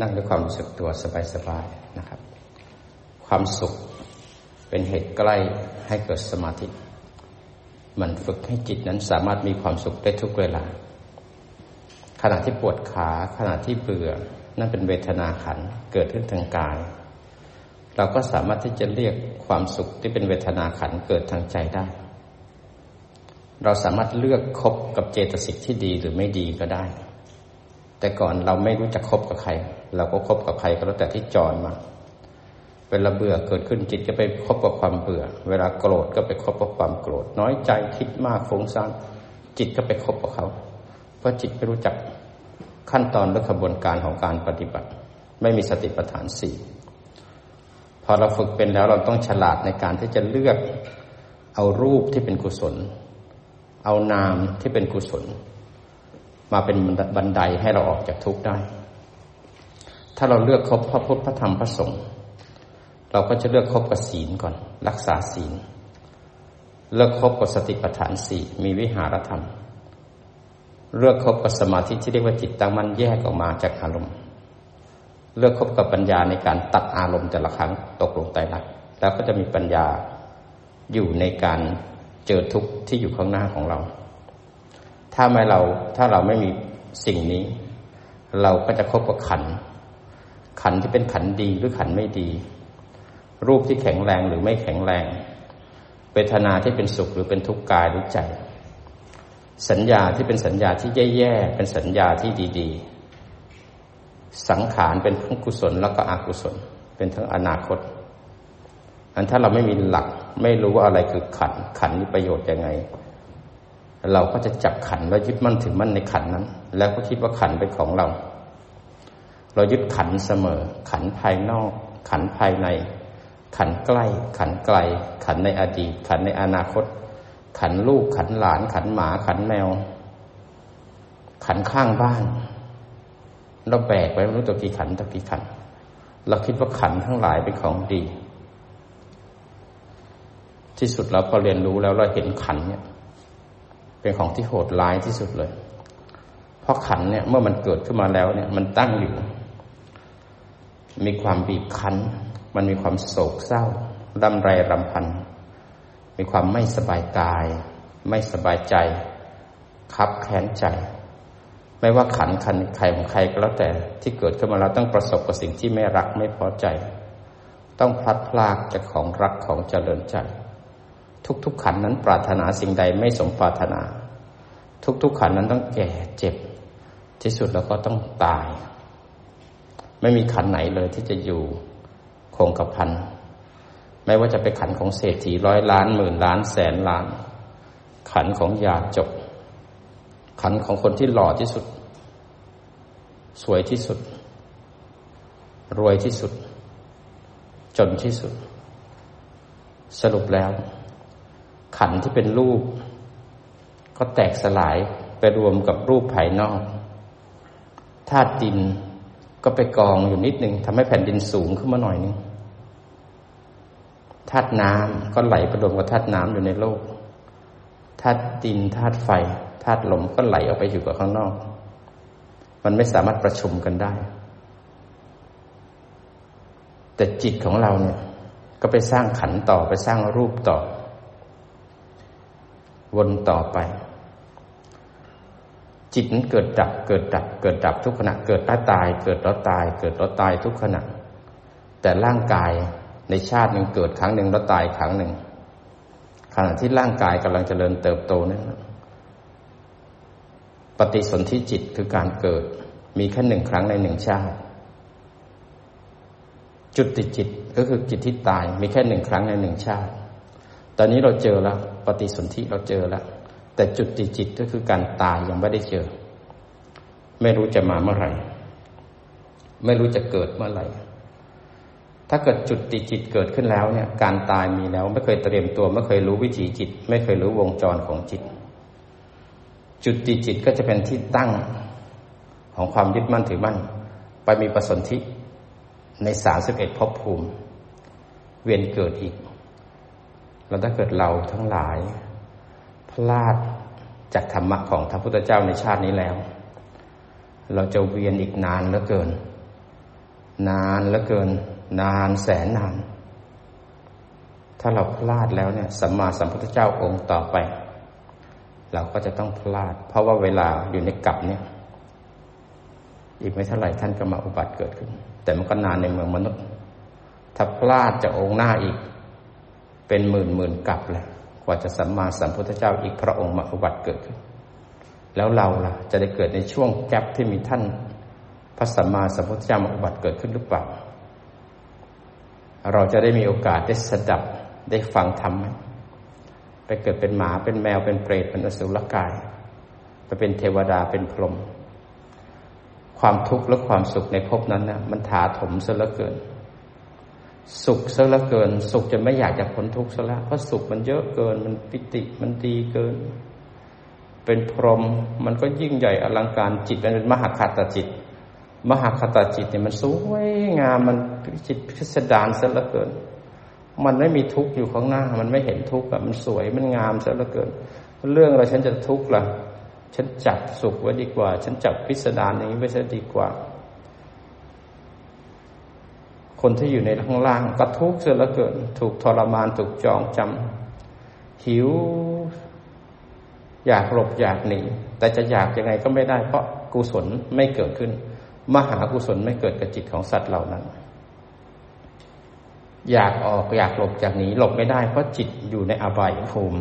นั่งด้วยความรู้สึกตัวสบายๆนะครับ ความสุขเป็นเหตุใกล้ให้เกิดสมาธิ มันฝึกให้จิตนั้นสามารถมีความสุขได้ทุกเวลา ขณะที่ปวดขาขณะที่เบื่อ นั่นเป็นเวทนาขันเกิดขึ้นทางกาย เราก็สามารถที่จะเรียกความสุขที่เป็นเวทนาขันเกิดทางใจได้ เราสามารถเลือกคบกับเจตสิกที่ดีหรือไม่ดีก็ได้ แต่ก่อนเราไม่รู้จักคบกับใคร เราก็คบกับใครก็แล้วแต่ที่จรมา เวลาเบื่อเกิดขึ้นจิตก็ไปคบกับความเบื่อ เวลาโกรธก็ไปคบกับความโกรธ น้อยใจคิดมากฟุ้งซ่านจิตก็ไปคบกับเขา เพราะจิตไม่รู้จักขั้นตอนและกระบวนการของการปฏิบัติ ไม่มีสติปัฏฐานสี่พอเราฝึกเป็นแล้วเราต้องฉลาดในการที่จะเลือกเอารูปที่เป็นกุศล เอานามที่เป็นกุศล มาเป็นบันไดให้เราออกจากทุกข์ได้ ถ้าเราเลือกคบพระพุทธพระธรรมพระสงฆ์เราก็จะเลือกคบกับศีลก่อน รักษาศีล เลือกคบกับสติปัฏฐานสี่มีวิหารธรรม เลือกคบกับสมาธิที่เรียกว่าจิตตั้งมั่นแยกออกมาจากอารมณ์ เลือกคบกับปัญญาในการตัดอารมณ์แต่ละครั้งตกลงใต้รักแล้วก็จะมีปัญญาอยู่ในการเจอทุกข์ที่อยู่ข้างหน้าของเรา ถ้าไม่เราถ้าเราไม่มีสิ่งนี้ เราก็จะคบกับขัน ขันที่เป็นขันดีหรือขันไม่ดี รูปที่แข็งแรงหรือไม่แข็งแรงเวทนาที่เป็นสุขหรือเป็นทุกข์กายหรือใจ สัญญาที่เป็นสัญญาที่แย่ๆเป็นสัญญาที่ดีๆ สังขารเป็นทั้งกุศลแล้วก็อกุศล เป็นทั้งอนาคตอันถ้าเราไม่มีหลักไม่รู้ว่าอะไรคือขันขันมีประโยชน์ยังไง เราก็จะจับขันแล้วยึดมั่นถึงมั่นในขันนั้น แล้วก็คิดว่าขันเป็นของเรา เรายึดขันเสมอ ขันภายนอก ขันภายใน ขันใกล้ ขันไกล ขันในอดีต ขันในอนาคต ขันลูก ขันหลาน ขันหมา ขันแมว ขันข้างบ้าน เราแบกไว้ไม่รู้ตัวกี่ขันตัวกี่ขัน เราคิดว่าขันทั้งหลายเป็นของดี ที่สุดเราพอเรียนรู้แล้วเราเห็นขันเนี่ย เป็นของที่โหดร้ายที่สุดเลยเพราะขันเนี่ยเมื่อมันเกิดขึ้นมาแล้วเนี่ยมันตั้งอยู่ มีความบีบคั้น มันมีความโศกเศร้าดำไรรำพัน มีความไม่สบายกาย ไม่สบายใจ คับแค้นใจ ไม่ว่าขันขันใครของใครก็แล้วแต่ที่เกิดขึ้นมาแล้วต้องประสบกับสิ่งที่ไม่รักไม่พอใจ ต้องพลัดพรากจากของรักของเจริญใจ ทุกๆขันนั้นปรารถนาสิ่งใดไม่สมปรารถนา ทุกๆขันนั้นต้องแก่เจ็บ ที่สุดแล้วก็ต้องตาย ไม่มีขันไหนเลยที่จะอยู่คงกระพัน ไม่ว่าจะเป็นขันของเศรษฐีร้อยล้านหมื่นล้านแสนล้าน ขันของยาจบ ขันของคนที่หล่อที่สุด สวยที่สุด รวยที่สุด จนที่สุด สรุปแล้ว ขันที่เป็นรูป ก็แตกสลายไปรวมกับรูปภายนอกธาตุดิน ก็ไปกองอยู่นิดหนึ่งทำให้แผ่นดินสูงขึ้นมาหน่อยนึงธาตุน้ำก็ไหลไปรวมกับธาตุน้ำอยู่ในโลกธาตุดินธาตุไฟธาตุลมก็ไหลออกไปอยู่กับข้างนอก มันไม่สามารถประชุมกันได้ แต่จิตของเราเนี่ย ก็ไปสร้างขันต่อไปสร้างรูปต่อ วนต่อไป จิตนั้นเกิดดับ เกิดดับ เกิดดับทุกขณะ เกิดแล้วตาย เกิดแล้วตาย เกิดแล้วตายทุกขณะ แต่ร่างกายในชาติหนึ่งเกิดครั้งหนึ่งแล้วตายครั้งหนึ่ง ขณะที่ร่างกายกำลังเจริญเติบโตนั้นปฏิสนธิจิตคือการเกิด มีแค่หนึ่งครั้งในหนึ่งชาติ จุดติจิตก็คือจิตที่ตาย มีแค่หนึ่งครั้งในหนึ่งชาติ ตอนนี้เราเจอแล้ว ปฏิสนธิเราเจอแล้ว แต่จุดติจิตก็คือการตายยังไม่ได้เจอ ไม่รู้จะมาเมื่อไหร่ ไม่รู้จะเกิดเมื่อไหร่ ถ้าเกิดจุดติจิตเกิดขึ้นแล้วเนี่ย การตายมีแล้ว ไม่เคยเตรียมตัว ไม่เคยรู้วิถีจิต ไม่เคยรู้วงจรของจิต จุดติจิตก็จะเป็นที่ตั้งของความยึดมั่นถือมั่น ไปมีประสนธิในสามสิบเอ็ดภพภูมิ เวียนเกิดอีก แล้วถ้าเกิดเราทั้งหลาย ลาดจากธรรมะของพระพุทธเจ้าในชาตินี้แล้ว เราจะเวียนอีกนานเหลือเกิน นานเหลือเกิน นานแสนนาน ถ้าเราพลาดแล้วเนี่ยสัมมาสัมพุทธเจ้าองค์ต่อไป เราก็จะต้องพลาด เพราะว่าเวลาอยู่ในกับเนี่ย อีกไม่เท่าไหร่ท่านก็มาอุบัติเกิดขึ้น แต่มันก็นานในเมืองมนุษย์ ถ้าพลาดจะองค์หน้าอีก เป็นหมื่นหมื่นกับแหละ กว่าจะสัมมาสัมพุทธเจ้าอีกพระองค์มาอุบัติเกิดขึ้น แล้วเราล่ะจะได้เกิดในช่วงแกลบที่มีท่านพระสัมมาสัมพุทธเจ้ามาอุบัติเกิดขึ้นหรือเปล่า เราจะได้มีโอกาสได้สดับได้ฟังธรรมไหมไปเกิดเป็นหมาเป็นแมวเป็นเปรตเป็นอสุรกาย ไปเป็นเทวดาเป็นพรหมความทุกข์และความสุขในภพนั้นนะมันถาถมซะเหลือเกิน สุขซะลือเกิน สุขจะไม่อยากจะพ้นทุกข์ซะแล้วเพราะสุขมันเยอะเกิน มันปิติมันดีเกิน เป็นพรหมมันก็ยิ่งใหญ่อลังการจิตมันเป็นมหาคตจิต มหาคตจิตเนี่ยมันสวยงามมันจิตพิสดารซะลือเกิน มันไม่มีทุกข์อยู่ข้างหน้า มันไม่เห็นทุกข์อะมันสวยมันงามซะลือเกิน เรื่องอะไรฉันจะทุกข์ล่ะฉันจับสุขไว้ดีกว่า ฉันจับพิสดารอย่างนี้ไว้ซะดีกว่า คนที่อยู่ในข้างล่างก็ทุกข์เสียละเกินถูกทรมานถูกจองจำหิว อยากหลบอยากหนีแต่จะอยากยังไงก็ไม่ได้ เพราะกุศลไม่เกิดขึ้น มหากุศลไม่เกิดกับจิตของสัตว์เหล่านั้น อยากออกอยากหลบจากหนีหลบไม่ได้ เพราะจิตอยู่ในอบายภูมิ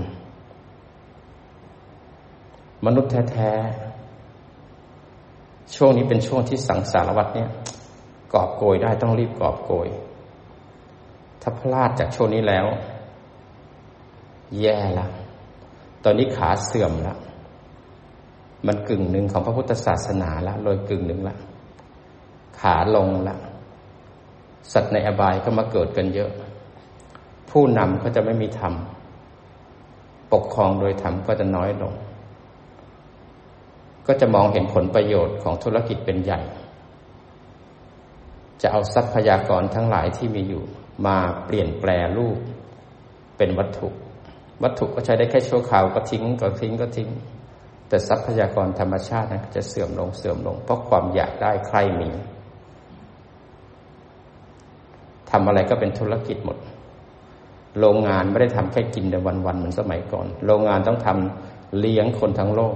มนุษย์แท้ๆช่วงนี้เป็นช่วงที่สังสารวัตเนี่ย กอบโกยได้ต้องรีบกอบโกย ถ้าพลาดจากช่วงนี้แล้ว แย่ละตอนนี้ขาเสื่อมแล้วมันกึ่งหนึ่งของพระพุทธศาสนาละเลยกึ่งหนึ่งละขาลงละสัตว์ในอบายก็มาเกิดกันเยอะ ผู้นำก็จะไม่มีธรรม ปกครองโดยธรรมก็จะน้อยลง ก็จะมองเห็นผลประโยชน์ของธุรกิจเป็นใหญ่ จะเอาทรัพยากรทั้งหลายที่มีอยู่ มาเปลี่ยนแปลรูปเป็นวัตถุ วัตถุก็ใช้ได้แค่ชั่วคราวก็ทิ้งก็ทิ้งก็ทิ้ง แต่ทรัพยากรธรรมชาตินะจะเสื่อมลงเสื่อมลง เพราะความอยากได้ใครมีทำอะไรก็เป็นธุรกิจหมด โรงงานไม่ได้ทำแค่กินในวันๆเหมือนสมัยก่อน โรงงานต้องทำเลี้ยงคนทั้งโลก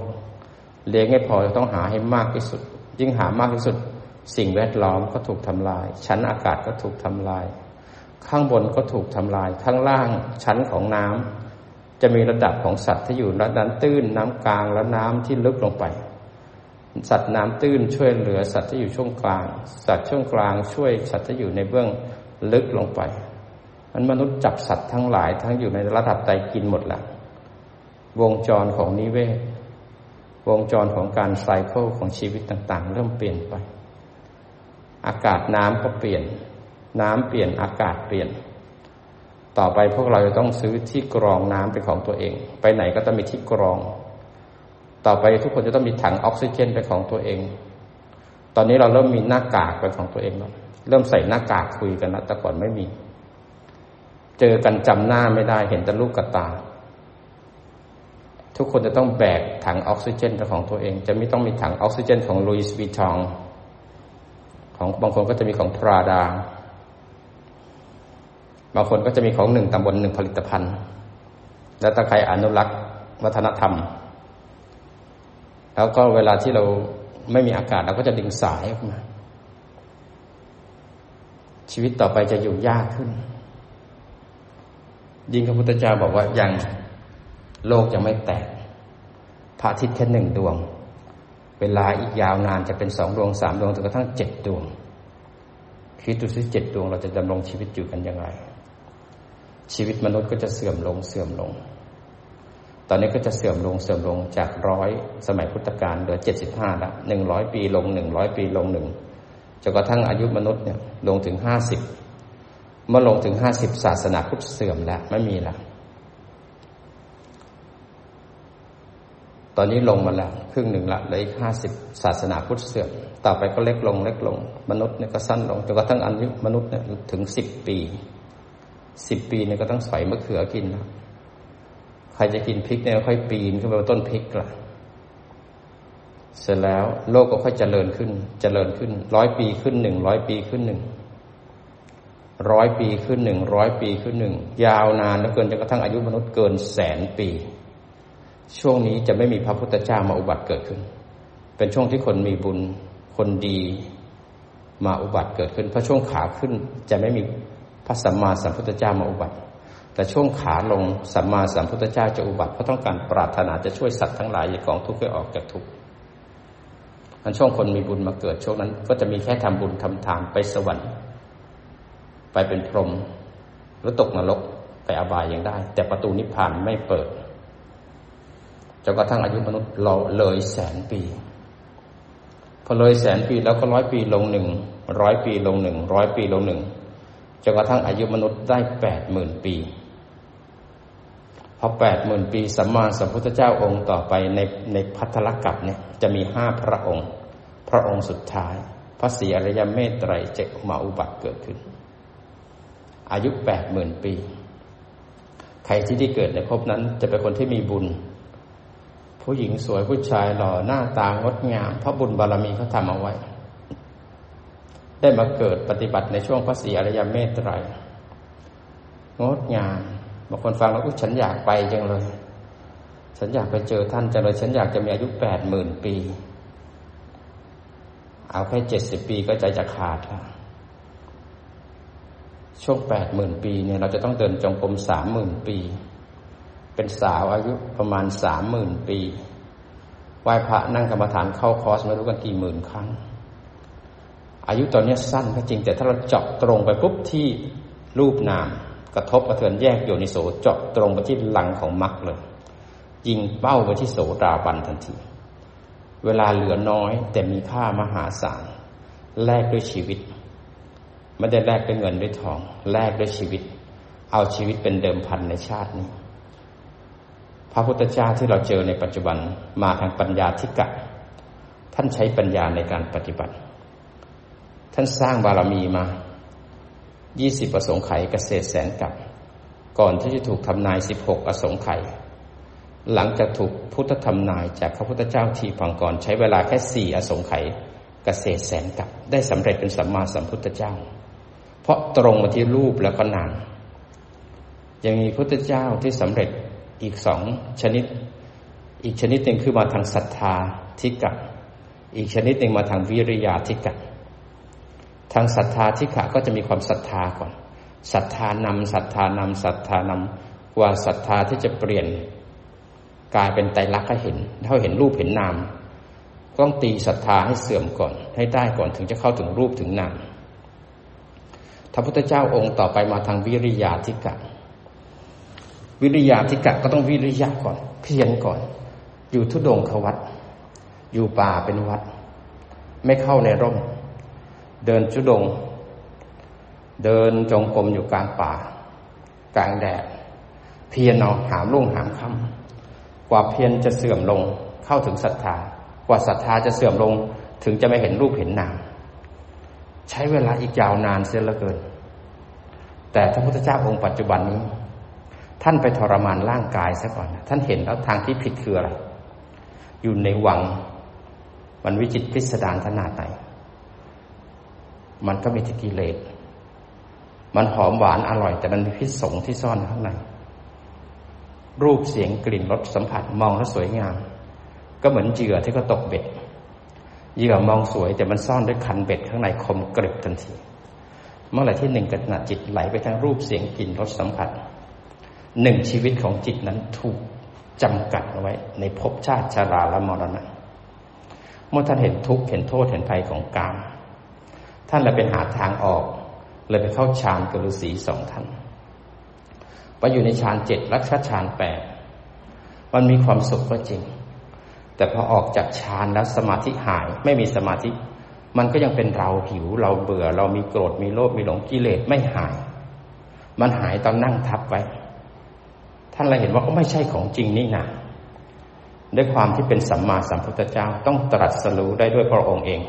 เลี้ยงให้พอต้องหาให้มากที่สุด ยิ่งหามากที่สุด สิ่งแวดล้อมก็ถูกทำลาย ชั้นอากาศก็ถูกทำลาย ข้างบนก็ถูกทำลาย ข้างล่างชั้นของน้ำจะมีระดับของสัตว์ที่อยู่ระดับตื้นน้ำกลางและน้ำที่ลึกลงไป สัตว์น้ำตื้นช่วยเหลือสัตว์ที่อยู่ช่วงกลาง สัตว์ช่วงกลางช่วยสัตว์ที่อยู่ในเบื้องลึกลงไปมันมนุษย์จับสัตว์ทั้งหลายทั้งอยู่ในระดับใดกินหมดละวงจรของนิเวศ วงจรของการไซเคิลของชีวิตต่าง ๆ เริ่มเปลี่ยนไป อากาศน้ำก็เปลี่ยน น้ำเปลี่ยนอากาศเปลี่ยน ต่อไปพวกเราจะต้องซื้อที่กรองน้ำเป็นของตัวเอง ไปไหนก็ต้องมีที่กรอง ต่อไปทุกคนจะต้องมีถังออกซิเจนเป็นของตัวเอง ตอนนี้เราเริ่มมีหน้ากากเป็นของตัวเองแล้วเริ่มใส่หน้ากากคุยกันแล้วแต่ก่อนไม่มี เจอกันจำหน้าไม่ได้เห็นแต่ลูกกระตาทุกคนจะต้องแบกถังออกซิเจนเป็นของตัวเอง จะไม่ต้องมีถังออกซิเจนของลุยส์วิทอง ของบางคนก็จะมีของพราดา บางคนก็จะมีของหนึ่งตำบลหนึ่งผลิตภัณฑ์ แล้วถ้าใครอนุรักษ์วัฒนธรรม แล้วก็เวลาที่เราไม่มีอากาศเราก็จะดึงสายออกมา ชีวิตต่อไปจะอยู่ยากขึ้น ยิ่งพระพุทธเจ้าบอกว่ายังโลกยังไม่แตกพระอาทิตย์แค่หนึ่งดวง เวลาอีกยาวนานจะเป็นสองดวงสามดวงจนกระทั่งเจ็ดดวง คิดดูสิเจ็ดดวงเราจะดำรงชีวิตอยู่กันยังไงชีวิตมนุษย์ก็จะเสื่อมลงเสื่อมลง ตอนนี้ก็จะเสื่อมลงเสื่อมลงจากร้อยสมัยพุทธกาลเหลือเจ็ดสิบห้าละหนึ่งร้อยปีลงหนึ่งร้อยปีลงหนึ่งจนกระทั่งอายุมนุษย์เนี่ยลงถึงห้าสิบเมื่อลงถึงห้าสิบศาสนาพุทธเสื่อมแล้วไม่มีแล้ว ตอนนี้ลงมาแล้วครึ่งหนึ่งละเหลืออีกห้าสิบศาสนาพุทธเสื่อมต่อไปก็เล็กลงเล็กลง มนุษย์เนี่ยก็สั้นลงจนกระทั่งอายุมนุษย์เนี่ยถึงสิบปีสิบปีเนี่ยก็ต้องใส่มะเขือกินนะใครจะกินพริกเนี่ยค่อยปีนขึ้นไปบนต้นพริกละเสร็จแล้วโลกก็ค่อยเจริญขึ้น เจริญขึ้นร้อยปีขึ้นหนึ่งร้อยปีขึ้นหนึ่งร้อยปีขึ้นหนึ่งร้อยปีขึ้นหนึ่งยาวนานแล้วเกินจนกระทั่งอายุมนุษย์เกินแสนปี ช่วงนี้จะไม่มีพระพุทธเจ้ามาอุบัติเกิดขึ้น เป็นช่วงที่คนมีบุญคนดีมาอุบัติเกิดขึ้น เพราะช่วงขาขึ้นจะไม่มีพระสัมมาสัมพุทธเจ้ามาอุบัติ แต่ช่วงขาลงสัมมาสัมพุทธเจ้าจะอุบัติเพราะต้องการปรารถนาจะช่วยสัตว์ทั้งหลายอย่ากองทุกข์ให้ออกจากทุกข์อันช่วงคนมีบุญมาเกิดช่วงนั้น ก็จะมีแค่ทำบุญทำทานไปสวรรค์ ไปเป็นพรหมหรือตกนรกไปอบายยังได้ แต่ประตูนิพพานไม่เปิด จนกระทั่งอายุมนุษย์เราเลยแสนปี พอเลยแสนปีแล้วก็ร้อยปีลงหนึ่งร้อยปีลงหนึ่งร้อยปีลงหนึ่งจนกระทั่งอายุมนุษย์ได้แปดหมื่นปีพอแปดหมื่นปีสัมมาสัมพุทธเจ้าองค์ต่อไปในในพัทธลกัปเนี่ยจะมีห้าพระองค์ พระองค์สุดท้าย พระศรีอริยเมตไตรเจกมาอุบัติเกิดขึ้น อายุแปดหมื่นปี ใครที่ได้เกิดในภพนั้นจะเป็นคนที่มีบุญ ผู้หญิงสวยผู้ชายหล่อหน้าตางดงามเพราะบุญบารมีเขาทำเอาไว้ ได้มาเกิดปฏิบัติในช่วงพระศรีอริยเมตไตรงดงามบางคนฟังแล้วอุ้ฉันอยากไปจังเลย ฉันอยากไปเจอท่านจังเลยฉันอยากจะมีอายุแปดหมื่นปี เอาแค่เจ็ดสิบปีก็ใจจะขาดแล้วช่วงแปดหมื่นปีเนี่ยเราจะต้องเดินจงกรมสามหมื่นปี เป็นสาวอายุประมาณสามหมื่นปีไหว้พระนั่งกรรมฐานเข้าคอร์สไม่รู้กันกี่หมื่นครั้ง อายุตอนนี้สั้นก็จริงแต่ถ้าเราเจาะตรงไปปุ๊บที่รูปนาม กระทบกระเทือนแยกโยนิโสเจาะตรงไปที่หลังของมรรคเลย ยิงเป้าไปที่โสดาบันทันที เวลาเหลือน้อยแต่มีค่ามหาศาลแลกด้วยชีวิต ไม่ได้แลกด้วยเงินด้วยทอง แลกด้วยชีวิต เอาชีวิตเป็นเดิมพันในชาตินี้ พระพุทธเจ้าที่เราเจอในปัจจุบันมาทางปัญญาธิกะ ท่านใช้ปัญญาในการปฏิบัติ ท่านสร้างบารมีมายี่สิบประสงค์ไขยเกษตรแสนกับ ก่อนที่จะถูกทำนายสิบหกอสงไขยหลังจากถูกพุทธธรรมนายจากพระพุทธเจ้าทีพังกรใช้เวลาแค่สี่อสงไขยเกษตรแสนกับ ได้สำเร็จเป็นสัมมาสัมพุทธเจ้า เพราะตรงมาที่รูปแล้วก็นามยังมีพุทธเจ้าที่สำเร็จ อีกสองชนิด อีกชนิดหนึ่งคือมาทางศรัทธาทิกะอีกชนิดหนึ่งมาทางวิริยาทิกะทางศรัทธาทิกะก็จะมีความศรัทธาก่อนศรัทธานำศรัทธานำศรัทธานำกว่าศรัทธาที่จะเปลี่ยนกลายเป็นไตรลักษณ์ให้เห็นเท่าเห็นรูปเห็นนามต้องตีศรัทธาให้เสื่อมก่อน ให้ได้ก่อนถึงจะเข้าถึงรูปถึงนามพระพุทธเจ้าองค์ต่อไปมาทางวิริยาทิกะ วิริยาธิกะก็ต้องวิริยะก่อน เพียรก่อน อยู่ทุดงขวัตอยู่ป่าเป็นวัด ไม่เข้าในร่ม เดินชุดง เดินจงกรมอยู่กลางป่า กลางแดด เพียรเอาหามลุ่งหามค่ำกว่าเพียรจะเสื่อมลงเข้าถึงศรัทธากว่าศรัทธาจะเสื่อมลง ถึงจะไม่เห็นรูปเห็นนามใช้เวลาอีกยาวนานเสียเหลือเกิน แต่พระพุทธเจ้าองค์ปัจจุบันนี้ ท่านไปทรมานร่างกายซะก่อน ท่านเห็นแล้วทางที่ผิดคืออะไร อยู่ในวัง มันวิจิตพิสดารขนาดไหน มันก็มีทิกิเลส มันหอมหวานอร่อย แต่มันมีพิษสงที่ซ่อนข้างใน รูปเสียงกลิ่นรสสัมผัสมองแล้วสวยงาม ก็เหมือนเหยื่อที่ก็ตกเบ็ด เหยื่อมองสวย แต่มันซ่อนด้วยคันเบ็ดข้างในคมกริบทันที เมื่อไหร่ที่หนึ่งกระหนัจิตไหลไปทางรูปเสียงกลิ่นรสสัมผัส หนึ่งชีวิตของจิตนั้นถูกจำกัดเอาไว้ ในภพชาติชาราและมรณะ เมื่อท่านเห็นทุกข์เห็นโทษเห็นภัยของกาม ท่านเลยเป็นหาทางออก เลยไปเข้าฌานกฤษีสองท่านไปอยู่ในฌานเจ็ดรักษาฌานแปดมันมีความสุขก็จริง แต่พอออกจากฌานแล้วสมาธิหายไม่มีสมาธิ มันก็ยังเป็นเราหิวเราเบื่อ เรามีโกรธมีโลภมีหลงกิเลสไม่หาย มันหายตอนนั่งทับไว้ ท่านเลยเห็นว่าก็ไม่ใช่ของจริงนี่นะด้วยความที่เป็นสัมมาสัมพุทธเจ้าต้องตรัสรู้ได้ด้วยพระองค์เอง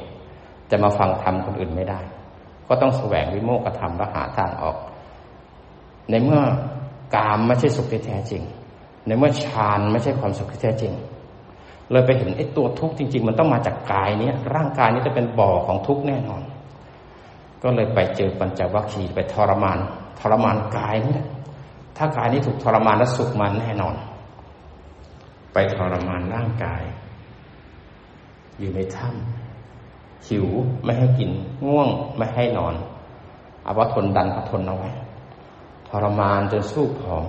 จะมาฟังธรรมคนอื่นไม่ได้ ก็ต้องแสวงวิโมกธรรมและหาทางออก ในเมื่อกามไม่ใช่สุขที่แท้จริง ในเมื่อฌานไม่ใช่ความสุขที่แท้จริง เลยไปเห็นไอ้ตัวทุกข์จริง ๆ มันต้องมาจากกายเนี้ยร่างกายนี้จะเป็นบ่อของทุกข์แน่นอน ก็เลยไปเจอปัญจวัคคีย์ไปทรมาน ทรมานกายนี่แหละ ถ้ากายนี้ถูกทรมานแล้วสุขมันแน่นอน ไปทรมานร่างกาย อยู่ในถ้ำหิวไม่ให้กิน ง่วงไม่ให้นอนเอาว่าทนดันก็ทนเอาไว้ทรมานจนสู้ผอม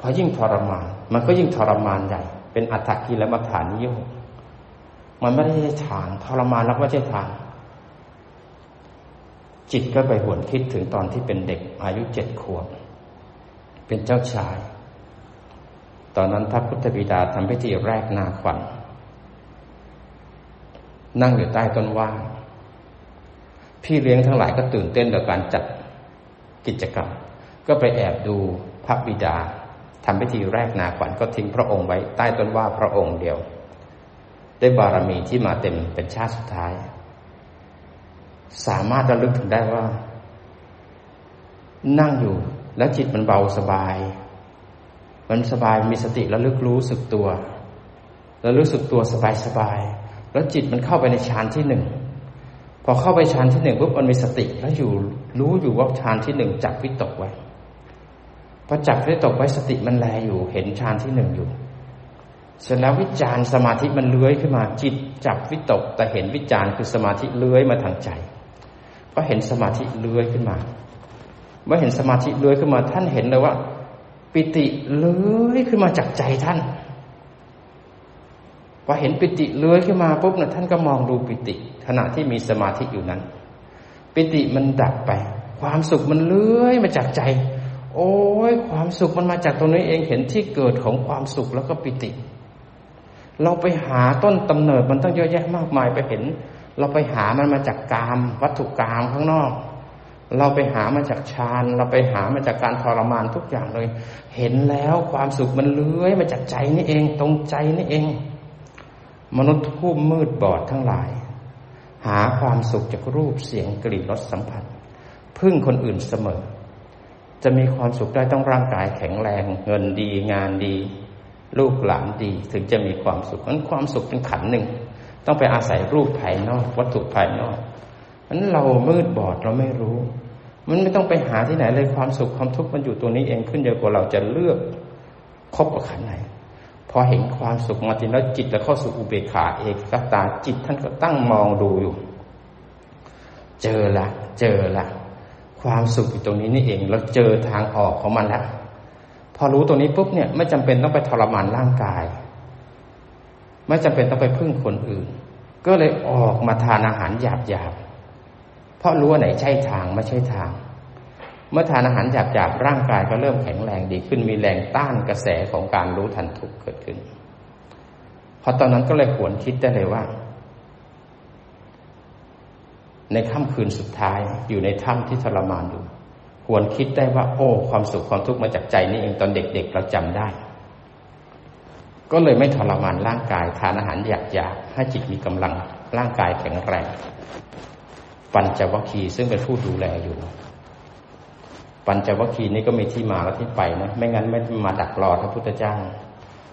พอยิ่งทรมาน มันก็ยิ่งทรมานใหญ่ เป็นอัตตกิและมัฐานิโยมันไม่ได้ใช่ทางทรมานแล้วไม่ใช่ทาง จิตก็ไปหวนคิดถึงตอนที่เป็นเด็กอายุเจ็ดขวบ เป็นเจ้าชาย ตอนนั้นพระพุทธบิดาทำพิธีแรกนาขวัญนั่งอยู่ใต้ต้นว่า พี่เลี้ยงทั้งหลายก็ตื่นเต้นต่อการจัดกิจกรรม ก็ไปแอบดูพระบิดาทำพิธีแรกนาขวัญก็ทิ้งพระองค์ไว้ใต้ต้นว่าพระองค์เดียว ได้บารมีที่มาเต็มเป็นชาติสุดท้าย สามารถระลึกถึงได้ว่า นั่งอยู่ แล้วจิตมันเบาสบาย มันสบายมีสติระลึกรู้สึกตัวแล้วรู้สึกตัวสบายสบาย แล้วจิตมันเข้าไปในฌานที่หนึ่งพอเข้าไปฌานที่หนึ่งปุ๊บมันมีสติ แล้วอยู่รู้อยู่ว่าฌานที่หนึ่งจับวิตกไว้พอจับวิตกไว้สติมันแลอยู่ เห็นฌานที่หนึ่งอยู่ เสร็จแล้ววิจารสมาธิมันเลื้อยขึ้นมาจิตจับวิตก แต่เห็นวิจารคือสมาธิเลื้อยมาทางใจ ก็เห็นสมาธิเลื้อยขึ้นมา เมื่อเห็นสมาธิเลื้อยขึ้นมา ท่านเห็นเลยว่า ปิติเลื้อยขึ้นมาจากใจท่านพอเห็นปิติเลื้อยขึ้นมาปุ๊บเนะท่านก็มองดูปิติ ขณะที่มีสมาธิอยู่นั้น ปิติมันดับไป ความสุขมันเลื้อยมาจากใจ โอ้ยความสุขมันมาจากตรงนี้เองเห็นที่เกิดของความสุขแล้วก็ปิติ เราไปหาต้นตำเนิดมันต้องเยอะแยะมากมายไปเห็น เราไปหามันมาจากกามวัตถุกามข้างนอก เราไปหามาจากฌาน เราไปหามาจากการทรมานทุกอย่างเลย เห็นแล้วความสุขมันเลื้อยมาจากใจนี่เอง ตรงใจนี่เอง มนุษย์ผู้มืดบอดทั้งหลาย หาความสุขจากรูปเสียงกลิ่นรสสัมผัส พึ่งคนอื่นเสมอ จะมีความสุขได้ต้องร่างกายแข็งแรง เงินดีงานดี ลูกหลานดีถึงจะมีความสุขนั้นความสุขเป็นขันหนึ่ง ต้องไปอาศัยรูปภายนอก วัตถุภายนอกนั้นเรามืดบอดเราไม่รู้ มันไม่ต้องไปหาที่ไหนเลยความสุขความทุกข์มันอยู่ตัวนี้เองขึ้นเยอะกว่าเราจะเลือกคบกับขันไหนพอเห็นความสุขมาทีแล้วจิตแล้วเข้าสู่อุเบกขาเอกกตาจิตท่านก็ตั้งมองดูอยู่ เจอละ เจอละ ความสุขอยู่ตรงนี้นี่เอง เราเจอทางออกของมันแล้วพอรู้ตรงนี้ปุ๊บเนี่ย ไม่จำเป็นต้องไปทรมานร่างกาย ไม่จำเป็นต้องไปพึ่งคนอื่น ก็เลยออกมาทานอาหารหยาบหยาบเพราะรู้ว่าไหนใช่ทางไม่ใช่ทาง เมื่อทานอาหารหยาบๆร่างกายก็เริ่มแข็งแรงดีขึ้น มีแรงต้านกระแสของการรู้ทันทุกเกิดขึ้นพอตอนนั้นก็เลยหวนคิดได้เลยว่า ในค่ำคืนสุดท้ายอยู่ในถ้ำที่ทรมานอยู่หวนคิดได้ว่า โอ้ ความสุขความทุกข์มาจากใจนี่เองตอนเด็ก ๆ เราจำได้ ก็เลยไม่ทรมานร่างกายทานอาหารหยาบๆให้จิตมีกำลังร่างกายแข็งแรง ปัญจวัคคีย์ซึ่งเป็นผู้ดูแลอยู่ ปัญจวัคคีย์นี้ก็มีที่มาและที่ไปนะไม่งั้นไม่มาดักรอพระพุทธเจ้า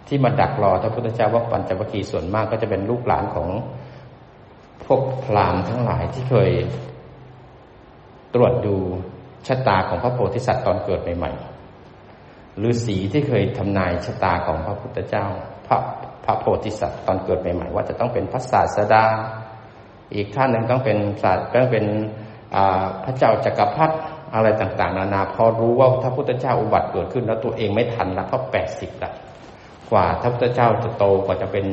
ที่มาดักรอพระพุทธเจ้าว่าปัญจวัคคีย์ส่วนมากก็จะเป็นลูกหลานของพวกพราหมณ์ทั้งหลายที่เคย ตรวจดูชะตาของพระโพธิสัตว์ตอนเกิดใหม่ๆ หรือสีที่เคยทำนายชะตาของพระพุทธเจ้า พระพระโพธิสัตว์ตอนเกิดใหม่ๆว่าจะต้องเป็นพระศาสดา อีกท่านหนึ่งต้องเป็นศาสตร์ก็เป็นพระเจ้าจักรพรรดิอะไรต่างๆ นานาพอรู้ว่าถ้าพุทธเจ้าอุบัติเกิดขึ้น แล้วตัวเองไม่ทันแล้วเพราะแปดสิบละกว่าถ้าพุทธเจ้าจะโตกว่าจะเป็น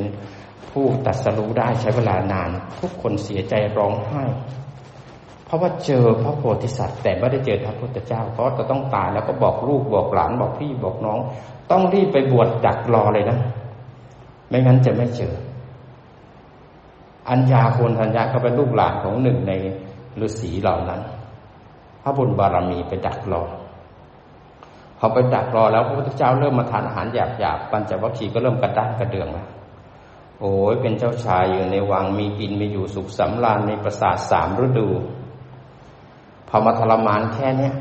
ผู้ตัดสรู้ได้ใช้เวลานาน ทุกคนเสียใจร้องไห้ เพราะว่าเจอพระโพธิสัตว์ แต่ไม่ได้เจอพระพุทธเจ้า เพราะจะต้องตายแล้วก็บอกลูกบอกหลานบอกพี่บอกน้อง ต้องรีบไปบวชดักรอเลยนะ ไม่งั้นจะไม่เจอ อัญญาโคนทัญญาเขาเป็นลูกหลานของหนึ่งในฤาษีเหล่านั้น พระบุญบารมีไปดักรอพอไปดักรอแล้วพระพุทธเจ้าเริ่มมาทานอาหารหยาบๆปัญจวัคคีย์ก็เริ่มกระด้างกระเดืองแล้วโอ้ยเป็นเจ้าชายอยู่ในวังมีกินมีอยู่สุขสำราญในประสาทสามฤดู พอมาทรมานแค่เนี้ย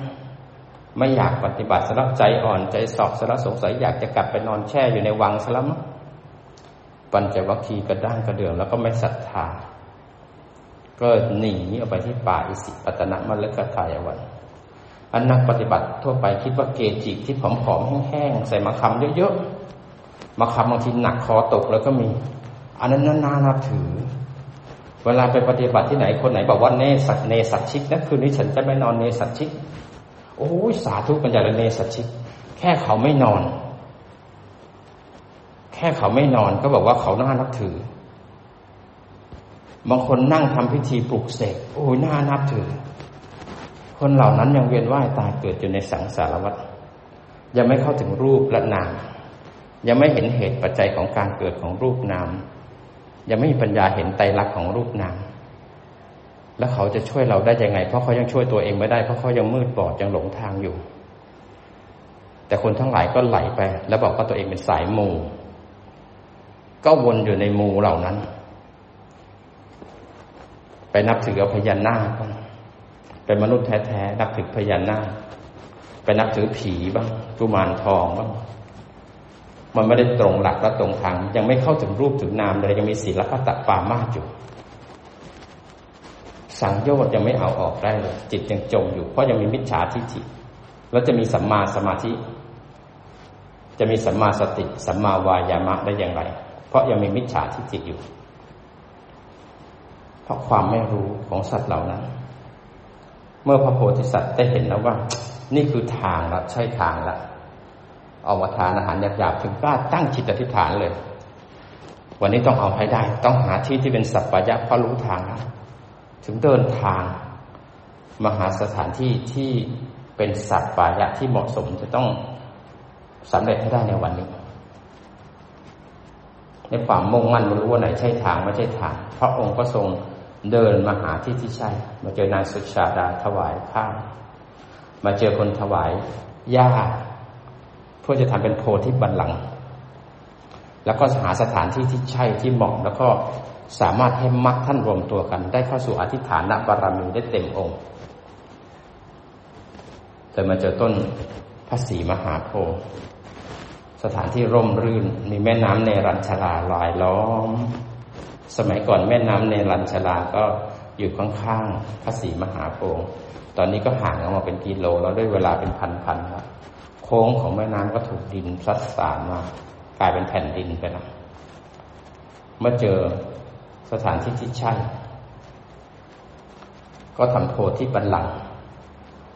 ไม่อยากปฏิบัติสลับใจอ่อนใจสอบสลับสงสัยอยากจะกลับไปนอนแช่อยู่ในวังสลับปัญจวัคคีย์กระด้างกระเดื่องแล้วก็ไม่ศรัทธา ก็หนีออกไปที่ป่าอิสิปตนะมฤคทายวันอันนักปฏิบัติทั่วไปคิดว่าเกจิที่ผอมๆแห้งๆใส่มะขามเยอะๆมะขามบางทีหนักคอตกแล้วก็มี อันนั้นน่านับถือ เวลาไปปฏิบัติที่ไหนคนไหนบอกว่าเนสัตเนสัตชิกนะคืนนี้ฉันจะไม่นอนเนสัตชิก โอ้ยสาธุกันใหญ่เลยเนสัตชิก แค่เขาไม่นอน แค่เขาไม่นอนก็บอกว่าเขาน่านับถือบางคนนั่งทำพิธีปลุกเสกโอ้ยน่านับถือ คนเหล่านั้นยังเวียนว่ายตายเกิดอยู่ในสังสารวัฏยังไม่เข้าถึงรูปและนามยังไม่เห็นเหตุปัจจัยของการเกิดของรูปนาม ยังไม่มีปัญญาเห็นไตรลักษณ์ของรูปนามแล้วเขาจะช่วยเราได้ยังไง เพราะเขายังช่วยตัวเองไม่ได้ เพราะเขายังมืดบอดยังหลงทางอยู่ แต่คนทั้งหลายก็ไหลไป แล้วบอกว่าตัวเองเป็นสายมูก็วนอยู่ในมูเหล่านั้น ไปนับถือพญานาคบ้างเป็นมนุษย์แท้ๆนับถือพญานาคไปนับถือผีบ้างกุมารทองบ้าง มันไม่ได้ตรงหลักและตรงทาง ยังไม่เข้าถึงรูปถึงนามเลยยังมีศีลพัตปามาอยู่ สังโยชน์ยังไม่เอาออกได้เลย จิตยังจมอยู่ เพราะยังมีมิจฉาทิฏฐิแล้วจะมีสัมมาสมาธิ จะมีสัมมาสติ สัมมาวายามะได้อย่างไร เพราะยังมีมิจฉาทิฏฐิอยู่ เพราะความไม่รู้ของสัตว์เหล่านั้น เมื่อพระโพธิสัตว์ได้เห็นแล้วว่า นี่คือทางละใช่ทางละ เอาวทานอาหารหยาบๆถึงกล้าตั้งจิตอธิษฐานเลย วันนี้ต้องเอาให้ได้ ต้องหาที่ที่เป็นสัพพยะเพราะรู้ทางถึงเดินทางมาหาสถานที่ที่เป็นสัพพยะที่เหมาะสมจะต้องสำเร็จให้ได้ในวันนี้ ในความมุ่งมั่นไม่รู้ว่าไหนใช่ทางไม่ใช่ทางพระองค์ก็ทรงเดินมาหาที่ที่ใช่ มาเจอนางสุชาดาถวายข้า มาเจอคนถวายหญ้า พื่อจะทำเป็นโพธิบัลลังก์แล้วก็หาสถานที่ที่ใช่ที่เหมาะแล้วก็สามารถให้มรรคท่านรวมตัวกัน ได้เข้าสู่อธิษฐานบารมีได้เต็มองค์แต่มาเจอต้นพระศรีมหาโพธิ์สถานที่ร่มรื่น มีแม่น้ำในรัญชลาลายล้อม สมัยก่อนแม่น้ำในรัญชลาก็อยู่ข้างๆพระศรีมหาโพธิ์ตอนนี้ก็ห่างออกมาเป็นกิโลแล้วด้วยเวลาเป็นพันๆครับ โค้งของแม่น้ำก็ถูกดินพลัดสานมากลายเป็นแผ่นดินไปแล้วเมื่อเจอสถานที่ที่ใช่ ก็ทำโพธิบัลลังก์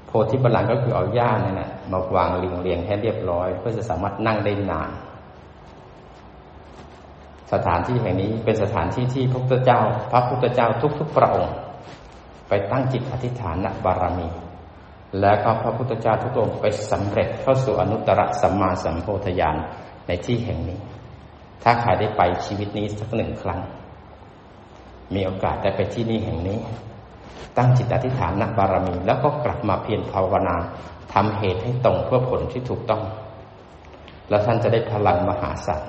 โพธิบัลลังก์ก็คือเอาหญ้าเนี่ยนะมาวางเรียงเรียงให้เรียบร้อย เพื่อจะสามารถนั่งได้นาน สถานที่แห่งนี้เป็นสถานที่ที่พระพุทธเจ้า พระพุทธเจ้าทุกๆพระองค์ ไปตั้งจิตอธิษฐานบารมี แล้วก็พระพุทธเจ้าทุกองค์ไปสำเร็จเข้าสู่อนุตตรสัมมาสัมโพธิญาณในที่แห่งนี้ ถ้าใครได้ไปชีวิตนี้สักหนึ่งครั้ง มีโอกาสได้ไปที่นี่แห่งนี้ ตั้งจิตอธิษฐานนักบารมี แล้วก็กลับมาเพียรภาวนาทำเหตุให้ตรงเพื่อผลที่ถูกต้อง แล้วท่านจะได้พลังมหาศาล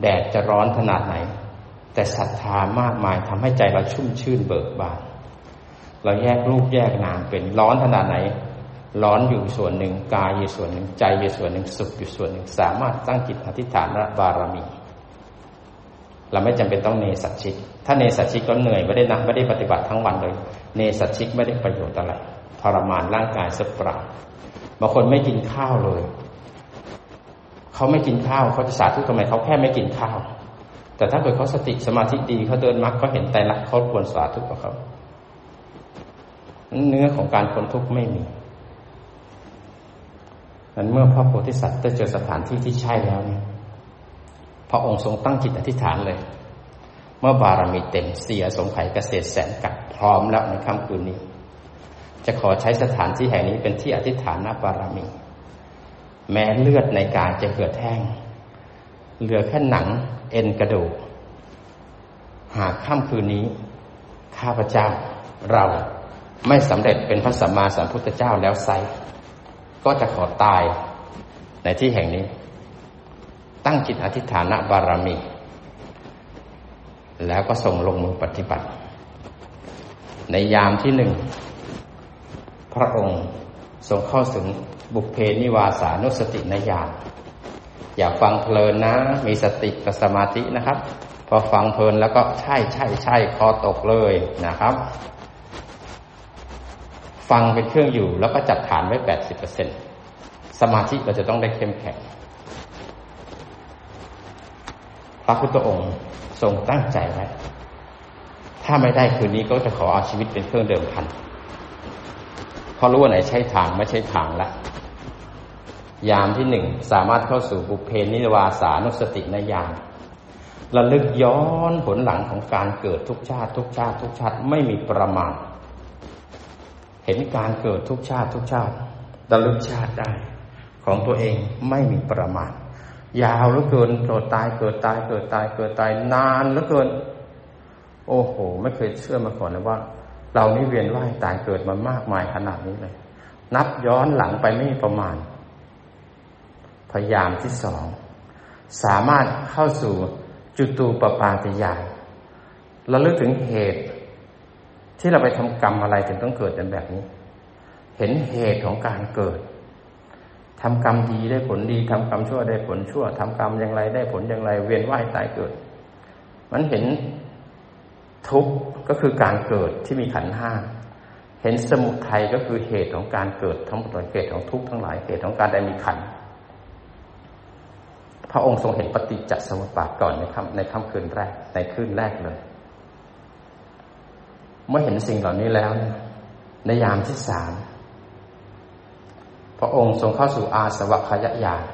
แดดจะร้อนขนาดไหน แต่ศรัทธามากมายทำให้ใจเราชุ่มชื่นเบิกบาน เราแยกรูปแยกนามเป็นร้อนขนาดไหน ร้อนอยู่ส่วนหนึ่งกายอยู่ส่วนหนึ่งใจอยู่ส่วนหนึ่งสุขอยู่ส่วนหนึ่ง สามารถตั้งจิตอธิษฐานบารมี เราไม่จำเป็นต้องเนสัตชิก ถ้าเนสัตชิกก็เหนื่อยไม่ได้นักไม่ได้ปฏิบัติทั้งวันเลย เนสัตชิกไม่ได้ประโยชน์อะไรทรมานร่างกายสักปราบางคนไม่กินข้าวเลยเขาไม่กินข้าวเขาจะสาธุทำไมเขาแค่ไม่กินข้าว แต่ถ้าเกิดเขาสติสมาธิดีเขาเดินมรรคเขาเห็นใจรักเขาควรสาธุกับเขา เนื้อของการพ้นทุกข์ไม่มีนั้นเมื่อพระโพธิสัตว์ได้เจอสถานที่ที่ใช่แล้วเนี่ยพระองค์ทรงตั้งจิตอธิษฐานเลย เมื่อบารมีเต็มเสียสงไข่เกษตรแสนกับพร้อมแล้วในค่ำคืนนี้ จะขอใช้สถานที่แห่งนี้เป็นที่อธิษฐานนบารมี แม้เลือดในกายจะเกิดแห้ง เหลือแค่หนังเอ็นกระดูก หากค่ำคืนนี้ ข้าพเจ้าเรา ไม่สำเร็จเป็นพระสัมมาสัมพุทธเจ้าแล้วไซก็จะขอตายในที่แห่งนี้ ตั้งจิตอธิษฐานบารมี แล้วก็ส่งลงมือปฏิบัติ ในยามที่หนึ่ง พระองค์ทรงเข้าถึงบุพเพนิวาสานุสตินยามอย่าฟังเพลินนะ มีสติกับสมาธินะครับ พอฟังเพลินแล้วก็ใช่ใช่ใช่คอตกเลยนะครับ ฟังเป็นเครื่องอยู่ แล้วก็จัดฐานไว้แปดสิบเปอร์เซ็นสมาธิเราจะต้องได้เข้มแข็ง พระพุทธองค์ทรงตั้งใจไว้ ถ้าไม่ได้คืนนี้ก็จะขอเอาชีวิตเป็นเครื่องเดิมพันเพราะรู้ว่าไหนใช้ทางไม่ใช่ทางละยามที่หนึ่งสามารถเข้าสู่บุเพนิวาสานุสติในยามระลึกย้อนผลหลังของการเกิดทุกชาติ ทุกชาติ ทุกชาติไม่มีประมาณ เห็นการเกิดทุกชาติทุกชาติระลึกชาติได้ ของตัวเองไม่มีประมาณยาวเหลือเกินเกิดตายเกิดตายเกิดตายเกิดตายนานเหลือเกิน โอ้โห ไม่เคยเชื่อมาก่อนเลยว่า เรานี่เวียนว่ายตายเกิดมามากมายขนาดนี้เลย นับย้อนหลังไปไม่ประมาณ พยายามที่สอง สามารถเข้าสู่จุตูปปาติยานราเลือกถึงเหตุ ที่เราไปทำกรรมอะไรถึงต้องเกิดเป็นแบบนี้ เห็นเหตุของการเกิดทำกรรมดีได้ผลดีทำกรรมชั่วได้ผลชั่วทำกรรมอย่างไรได้ผลอย่างไร เวียนว่ายตายเกิด มันเห็นทุกข์ก็คือการเกิดที่มีขันห้าเห็นสมุทัยก็คือเหตุของการเกิดทั้งหมดเหตุของทุกข์ทั้งหลายเหตุของการได้มีขันธ์พระองค์ทรงเห็นปฏิจจสมุปบาทก่อนในค่ำในค่ำคืนแรกในคืนแรกเลย เมื่อเห็นสิ่งเหล่านี้แล้ว ในยามที่สามพระองค์ทรงเข้าสู่อาสวัคยญาณ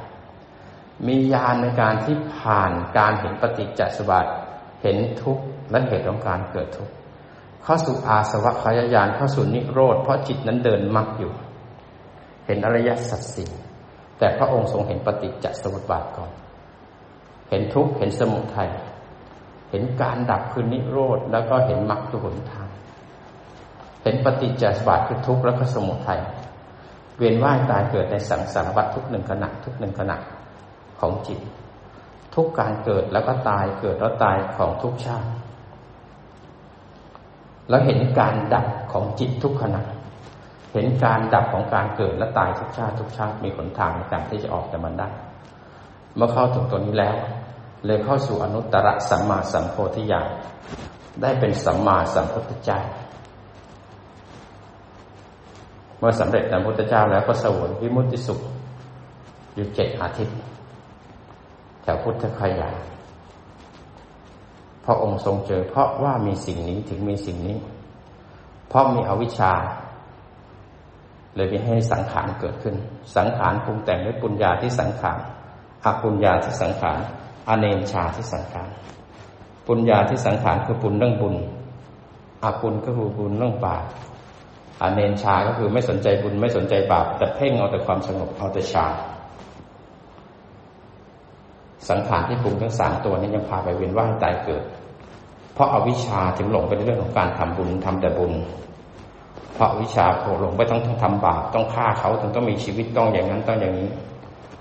มีญาณในการที่ผ่านการเห็นปฏิจจสมุปบาทเห็นทุกข์และเหตุของการเกิดทุกข์เข้าสู่อาสวัคยญาณเข้าสู่นิโรธ เพราะจิตนั้นเดินมักอยู่ เห็นอริยสัจสี่แต่พระองค์ทรงเห็นปฏิจจสมุปบาทก่อน เห็นทุกข์เห็นสมุทัยเห็นการดับคือนิโรธ แล้วก็เห็นมรรคตัวหนทาง เห็นปฏิจจสมบัติคือทุกข์แล้วก็สมุทัยเวียนว่ายตายเกิดในสังสารวัฏทุกหนึ่งขณะทุกหนึ่งขณะของจิต ทุกการเกิดแล้วก็ตายเกิดแล้วตายของทุกชาติ แล้วเห็นการดับของจิตทุกขณะ เห็นการดับของการเกิดและตายทุกชาติทุกชาติมีหนทางในการที่จะออกจากมันได้เมื่อเข้าถึงตัวนี้แล้ว เลยเข้าสู่อนุตตรสัมมาสัมโพธิญาณได้เป็นสัมมาสัมพุทธเจ้า เมื่อสำเร็จเป็นพุทธเจ้าแล้วก็สวยวิมุตติสุข อยู่เจ็ดอาทิตย์ แถวพุทธคยาพระองค์ทรงเจอ เพราะว่ามีสิ่งนี้ถึงมีสิ่งนี้ เพราะมีอวิชชา เลยมีให้สังขารเกิดขึ้น สังขารปรุงแต่งด้วยปุญญาที่สังขารอปุญญาที่สังขารอเนนชาที่สังขารปุญญาที่สังขารคือปุญเรื่องบุญอาปุญก็คือบุญเรื่องบาป อเนนชาก็คือไม่สนใจบุญไม่สนใจบาป แต่เพ่งเอาแต่ความสงบเอาแต่ชาสังขารที่ปรุงทั้งสามตัวนี้ยังพาไปเวียนว่ายตายเกิด เพราะอาวิชชาถึงหลงไปในเรื่องของการทำบุญทำแต่บุญ เพราะวิชาโผล่หลงไปต้องทำบาปต้องฆ่าเขาถึงต้องมีชีวิตต้องอย่างนั้นต้องอย่างนี้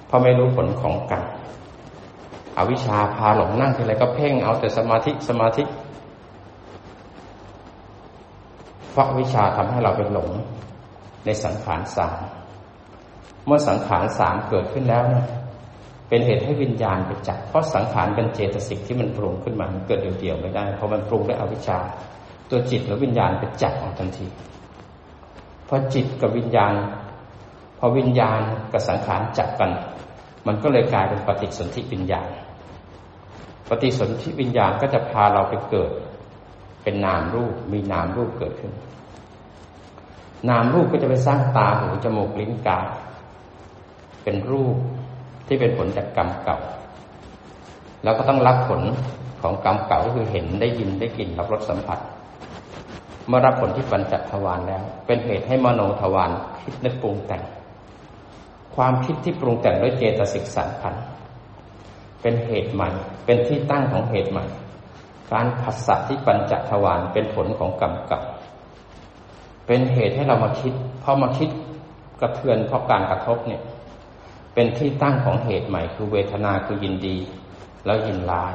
เพราะไม่รู้ผลของกรรมอวิชชาพาหลงนั่งทีไรก็เพ่งเอาแต่สมาธิสมาธิ เพ ราะวิชาทำให้เราเป็นหลงในสังขารสามเมื่อสังขารสามเกิดขึ้นแล้วเนี่ยเป็นเหตุให้วิญญาณไปจับเพราะสังขารเป็นเจตสิกที่มันปรุงขึ้นมามันเกิดเดี่ยวๆไม่ได้ เพราะมันปรุงด้วยอวิชชา ตัวจิตหรือวิญญาณไปจับออกทันทีเพราะจิตกับวิญญาณ พอวิญญาณกับสังขารจับกัน มันก็เลยกลายเป็นปฏิสนธิวิญญาณ ปฏิสนธิวิญญาณก็จะพาเราไปเกิด เป็นนามรูปมีนามรูปเกิดขึ้น นามรูปก็จะไปสร้างตาหูจมูกลิ้นกายเป็นรูปที่เป็นผลจากกรรมเก่า แล้วก็ต้องรับผลของกรรมเก่าก็คือเห็นได้ยินได้กลิ่นรับรสสัมผัส เมื่อรับผลที่ปัญจทวารแล้ว เป็นเหตุให้มโนทวารคิดนึกปรุงแต่ง ความคิดที่ปรุงแต่งด้วยเจตสิกสารพันเป็นเหตุใหม่ เป็นที่ตั้งของเหตุใหม่ การผัสสะที่ปัญจทวารเป็นผลของกรรมเก่า เป็นเหตุให้เรามาคิดพอมาคิดกระเทือนเพราะการกระทบเนี่ย เป็นที่ตั้งของเหตุใหม่ คือเวทนาคือยินดี แล้วยินร้าย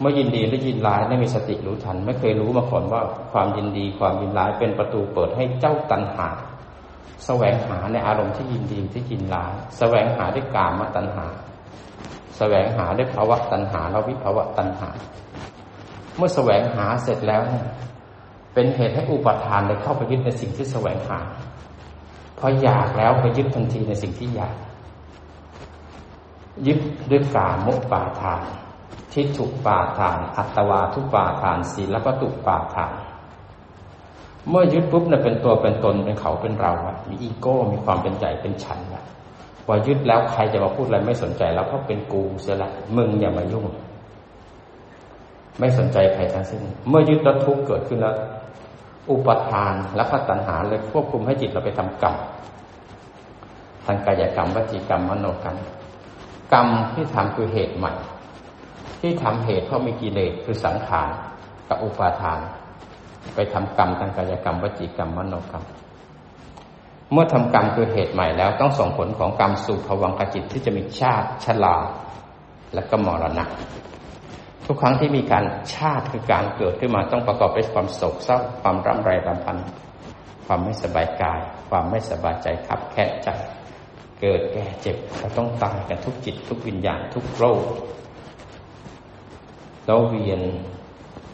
เมื่อยินดีและยินร้ายไม่มีสติรู้ทัน ไม่เคยรู้มาก่อนว่าความยินดีความยินร้ายเป็นประตูเปิดให้เจ้าตัณหาแสวงหาในอารมณ์ที่ยินดีที่ยินร้ายแสวงหาด้วยกามตัณหา แสวงหาด้วยภาวะตัณหาแล้ววิภาวะตัณหา เมื่อแสวงหาเสร็จแล้ว เป็นเหตุให้อุปทานเลยเข้าไปยึดในสิ่งที่แสวงหาพออยากแล้วไปยึดทันทีในสิ่งที่อยาก ยึดด้วยกามุปาทาน ทิฏฐุปาทาน อัตวาทุปาทานศีลแล้วก็ตุปาทาน เมื่อยึดปุ๊บเนี่ยเป็นตัวเป็นตนเป็นเขาเป็นเราอะมีอีโก้มีความเป็นใหญ่เป็นฉันอะพอยึดแล้วใครจะมาพูดอะไรไม่สนใจแล้วเพราะเป็นกูเสียละมึงอย่ามายุ่ง ไม่สนใจใครทั้งสิ้น เมื่อยึดแล้วทุกเกิดขึ้นแล้ว อุปทานและก็ตัณหาเลยควบคุมให้จิตเราไปทำกรรมทางกายกรรมวจีกรรมมโนกรรม กรรมที่ทำคือเหตุใหม่ ที่ทำเหตุเพราะมีกิเลสคือสังขารกับอุปาทาน ไปทำกรรมทางกายกรรมวจีกรรมมโนกรรม เมื่อทำกรรมคือเหตุใหม่แล้วต้องส่งผลของกรรมสู่ภวังคจิตที่จะมีชาติชลาและก็มรณะ ทุกครั้งที่มีการชาติคือการเกิดขึ้นมาต้องประกอบด้วยความโศกเศร้าความร่ำไรรำพัน ความไม่สบายกาย ความไม่สบายใจขับแค่ใจ เกิดแก่เจ็บเราต้องตายกันทุกจิต ทุกวิญญาณทุกโรคแล้วเวียน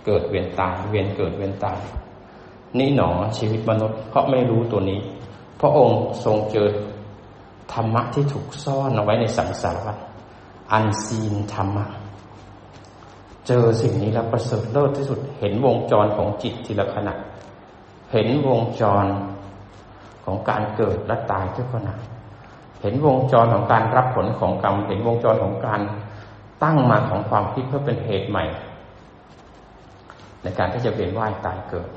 เกิดเวียนตาย เวียนเกิดเวียนตาย นี่หนอชีวิตมนุษย์ เพราะไม่รู้ตัวนี้ พระองค์ทรงเจอธรรมะที่ถูกซ่อนเอาไว้ในสังสารวัฏอันซีนธรรมะ เจอสิ่งนี้แล้วประเสริฐเลิศที่สุด เห็นวงจรของจิตทีละขณะ เห็นวงจรของการเกิดและตายทุกขณะ เห็นวงจรของการรับผลของกรรม เห็นวงจรของการตั้งมาของความคิดเพื่อเป็นเหตุใหม่ ในการที่จะเวียนว่ายตายเกิด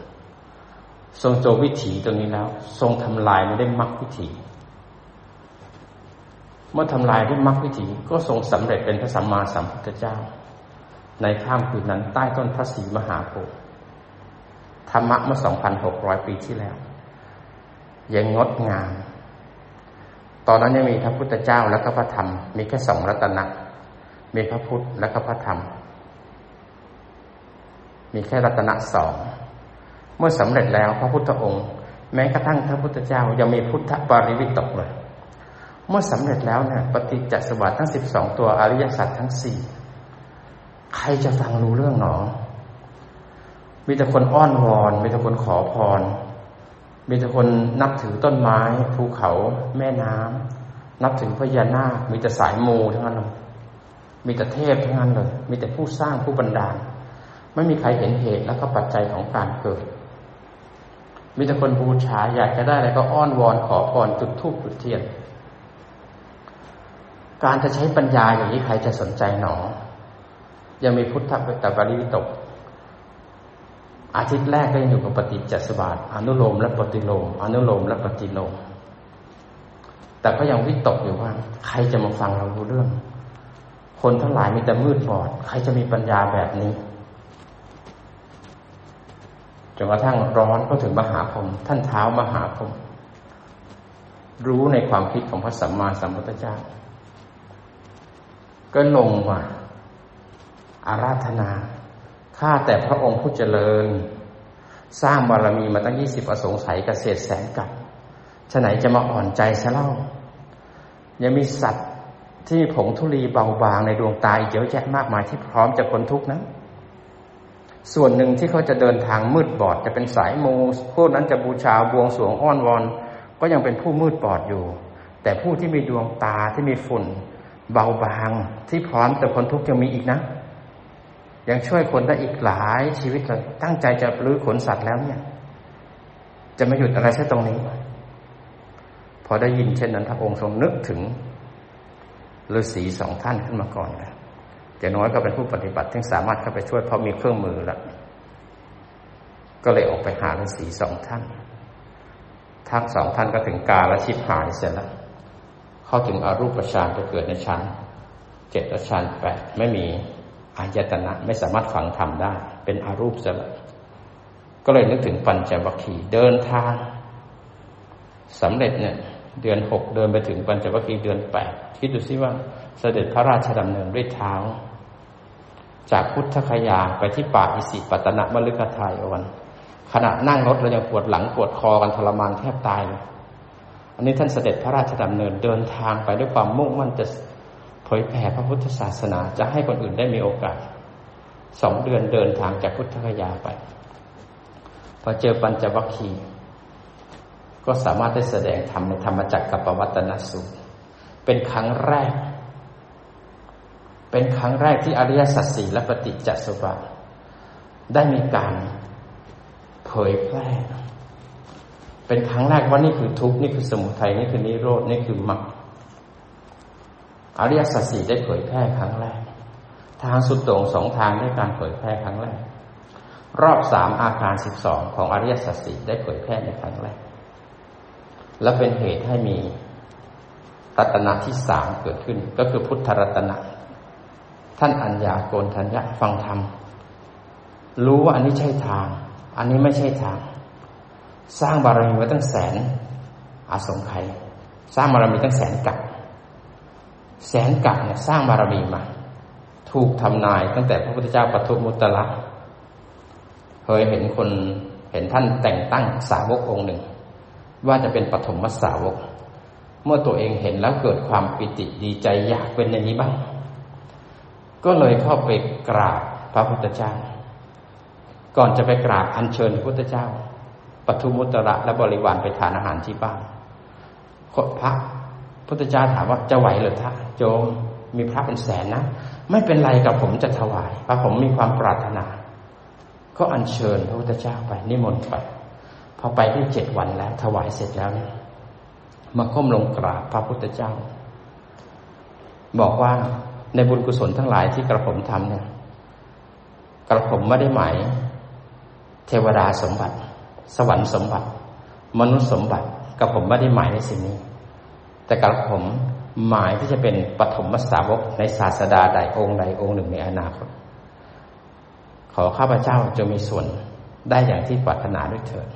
ทรงโจวิถีตรงนี้แล้ว ทรงทำลายไม่ได้มรรควิถี เมื่อทำลายด้วยมรรควิถีก็ทรงสำเร็จเป็นพระสัมมาสัมพุทธเจ้า ในข้ามคืนนั้นใต้ต้นพระศรีมหาโพธิ์ธรรมะเมื่อสองพันหกร้อยปีที่แล้ว ยังงดงาม ตอนนั้นยังมีพระพุทธเจ้าและก็พระธรรม มีแค่สองรัตนะมีพระพุทธและก็พระธรรม มีแค่รัตนะสอง เมื่อสำเร็จแล้วพระพุทธองค์ แม้กระทั่งพระพุทธเจ้ายังมีพุทธปริวิตกเลย เมื่อสำเร็จแล้วเนี่ยปฏิจจสมบัติทั้งสิบสองตัวอริยสัจทั้งสี่ ใครจะฟังรู้เรื่องหนอ มีแต่คนอ้อนวอน มีแต่คนขอพร มีแต่คนนับถือต้นไม้ ภูเขาแม่น้ำนับถือพญานาค มีแต่สายมูทั้งนั้นเลยมีแต่เทพทั้งนั้นเลย มีแต่ผู้สร้างผู้บันดาล ไม่มีใครเห็นเหตุและก็ปัจจัยของการเกิด มีแต่คนบูชาอยากจะได้อะไรก็อ้อนวอนขอพรจุดทูบจุดเทียน การจะใช้ปัญญาอย่างนี้ใครจะสนใจหนอ ยังมีพุทธตบริวิตก อาทิตย์แรกก็ยังอยู่กับปฏิจจสมบัติอนุโลมและปฏิโลม อนุโลมและปฏิโลม แต่ก็ยังวิตกอยู่ว่า ใครจะมาฟังเรารู้เรื่อง คนทั้งหลายมีแต่มืดบอด ใครจะมีปัญญาแบบนี้จนกระทั่งร้อนก็ถึงมหาพรมท่านเท้ามหาพรมรู้ในความคิดของพระสัมมาสัมพุทธเจ้า ก็ลงว่า อาราธนา ข้าแต่พระองค์ผู้เจริญ สร้างบารมีมาตั้งยี่สิบอสงไขยเกษตรแสนกับฉะไหนจะมาอ่อนใจซะเล่า ยังมีสัตว์ที่ผงธุลีเบาบางในดวงตาอีกเยอะแยะมากมายที่พร้อมจะพ้นทุกข์นะ ส่วนหนึ่งที่เขาจะเดินทางมืดบอดจะเป็นสายมูพวกนั้นจะบูชาบวงสวงอ้อนวอน ก็ยังเป็นผู้มืดบอดอยู่ แต่ผู้ที่มีดวงตาที่มีฝุ่น เบาบางที่พร้อมจะพ้นทุกข์ยังมีอีกนะ ยังช่วยคนได้อีกหลายชีวิตเลยตั้งใจจะรื้อขนสัตว์แล้วเนี่ย จะไม่หยุดอะไรแค่ตรงนี้ พอได้ยินเช่นนั้นพระองค์ทรงนึกถึงฤาษีสองท่านขึ้นมาก่อนเลยอย่างน้อยก็เป็นผู้ปฏิบัติที่สามารถเข้าไปช่วยเพราะมีเครื่องมือแล้วก็เลยออกไปหาฤาษีสองท่าน ทั้งสองท่านก็ถึงกาและชิบหายเสร็จแล้ว เข้าถึงอรูปฌานไปเกิดในชั้นเจ็ดฌานแปดไม่มี อายตนะไม่สามารถฝังธรรมได้ เป็นอารูปสล้วก็เลยนึกถึงปัญจวัคคีย์เดินทางสำเร็จเนี่ยเดือนหกเดินไปถึงปัญจวัคคีย์เดือนแปดคิดดูซิว่าเสด็จพระราชดำเนินด้วยเท้า จากพุทธคยาไปที่ป่าอิสิปตนะมฤคทายวัน ขณะนั่งรถเรายังปวดหลังปวดคอกันทรมานแทบตายเลยอันนี้ท่านเสด็จพระราชดำเนินเดินทางไปด้วยความมุ่งมั่นจะ เผยแผ่พระพุทธศาสนาจะให้คนอื่นได้มีโอกาสสองเดือนเดินทางจากพุทธคยาไป พอเจอปัญจวัคคีย์ก็สามารถได้แสดงธรรมในธรรมจักรกับปวัตนสูตรเป็นครั้งแรก เป็นครั้งแรกที่อริยสัจสี่และปฏิจจสมบัติได้มีการเผยแพร่ เป็นครั้งแรกว่านี่คือทุกข์นี่คือสมุทัยนี่คือนิโรธนี่คือมรรค อริยสัจสี่ได้เผยแพร่ครั้งแรก ทางสุดโต่งสองทางได้การเผยแพร่ครั้งแรก รอบสามอาการสิบสองของอริยสัจสี่ได้เผยแพร่ในครั้งแรก และเป็นเหตุให้มีรัตนะที่สามเกิดขึ้น ก็คือพุทธรัตนะ ท่านอัญญาโกนทัญญะฟังธรรม รู้ว่าอันนี้ใช่ทาง อันนี้ไม่ใช่ทาง สร้างบารมีไว้ตั้งแสนอาสงไขยสร้างบารมีตั้งแสนกับ แสนกับเนี่ยสร้างบารมีมา ถูกทำนายตั้งแต่พระพุทธเจ้าปทุมุตตะเคยเห็นคนเห็นท่านแต่งตั้งสาวกองค์หนึ่ง ว่าจะเป็นปฐมสาวก เมื่อตัวเองเห็นแล้วเกิดความปิติดีใจอยากเป็นอย่างนี้บ้าง ก็เลยเข้าไปกราบพระพุทธเจ้า ก่อนจะไปกราบอัญเชิญพระพุทธเจ้าปทุมุตระและบริวารไปทานอาหารที่บ้านพระ พุทธเจ้าถามว่าจะไหวหรือท่าโจมมีพระเป็นแสนนะ ไม่เป็นไรกับผมจะถวายเพราะผมมีความปรารถนา ก็อัญเชิญพระพุทธเจ้าไปนิมนต์ไปพอไปได้เจ็ดวันแล้ว ถวายเสร็จแล้วเนี่ยมาก้มลงกราบพระพุทธเจ้า บอกว่าในบุญกุศลทั้งหลายที่กระผมทำเนี่ย กระผมไม่ได้หมายเทวดาสมบัติ สวรรค์สมบัติ มนุษย์สมบัติกระผมไม่ได้หมายในสิ่งนี้ แต่กระผมหมายที่จะเป็นปฐมสาวกในศาสดาใดองค์ใดองค์หนึ่งในอนาคต ขอข้าพเจ้าจะมีส่วนได้อย่างที่ปรารถนาด้วยเถิด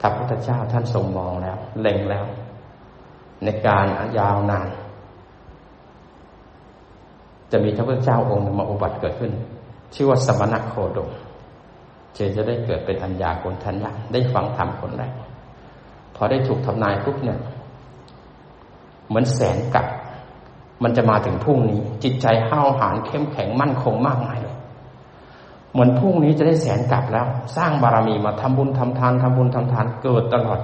ถ้าพุทธเจ้าท่านทรงมองแล้ว เล็งแล้ว ในการยาวนาน จะมีพระพุทธเจ้าองค์หนึ่งมาอุบัติเกิดขึ้น ชื่อว่าสมณโคดมเจจะได้เกิดเป็นอัญญาโกนทัญญาได้ฟังธรรมคนแรกพอได้ถูกทำนายปุ๊บเนี่ย เหมือนแสนกับ มันจะมาถึงพรุ่งนี้ จิตใจห้าวหาญเข้มแข็งมั่นคงมากมายเลย เหมือนพรุ่งนี้จะได้แสนกลับแล้ว สร้างบารมีมาทำบุญทำทานทำบุญทำทานเกิดตลอด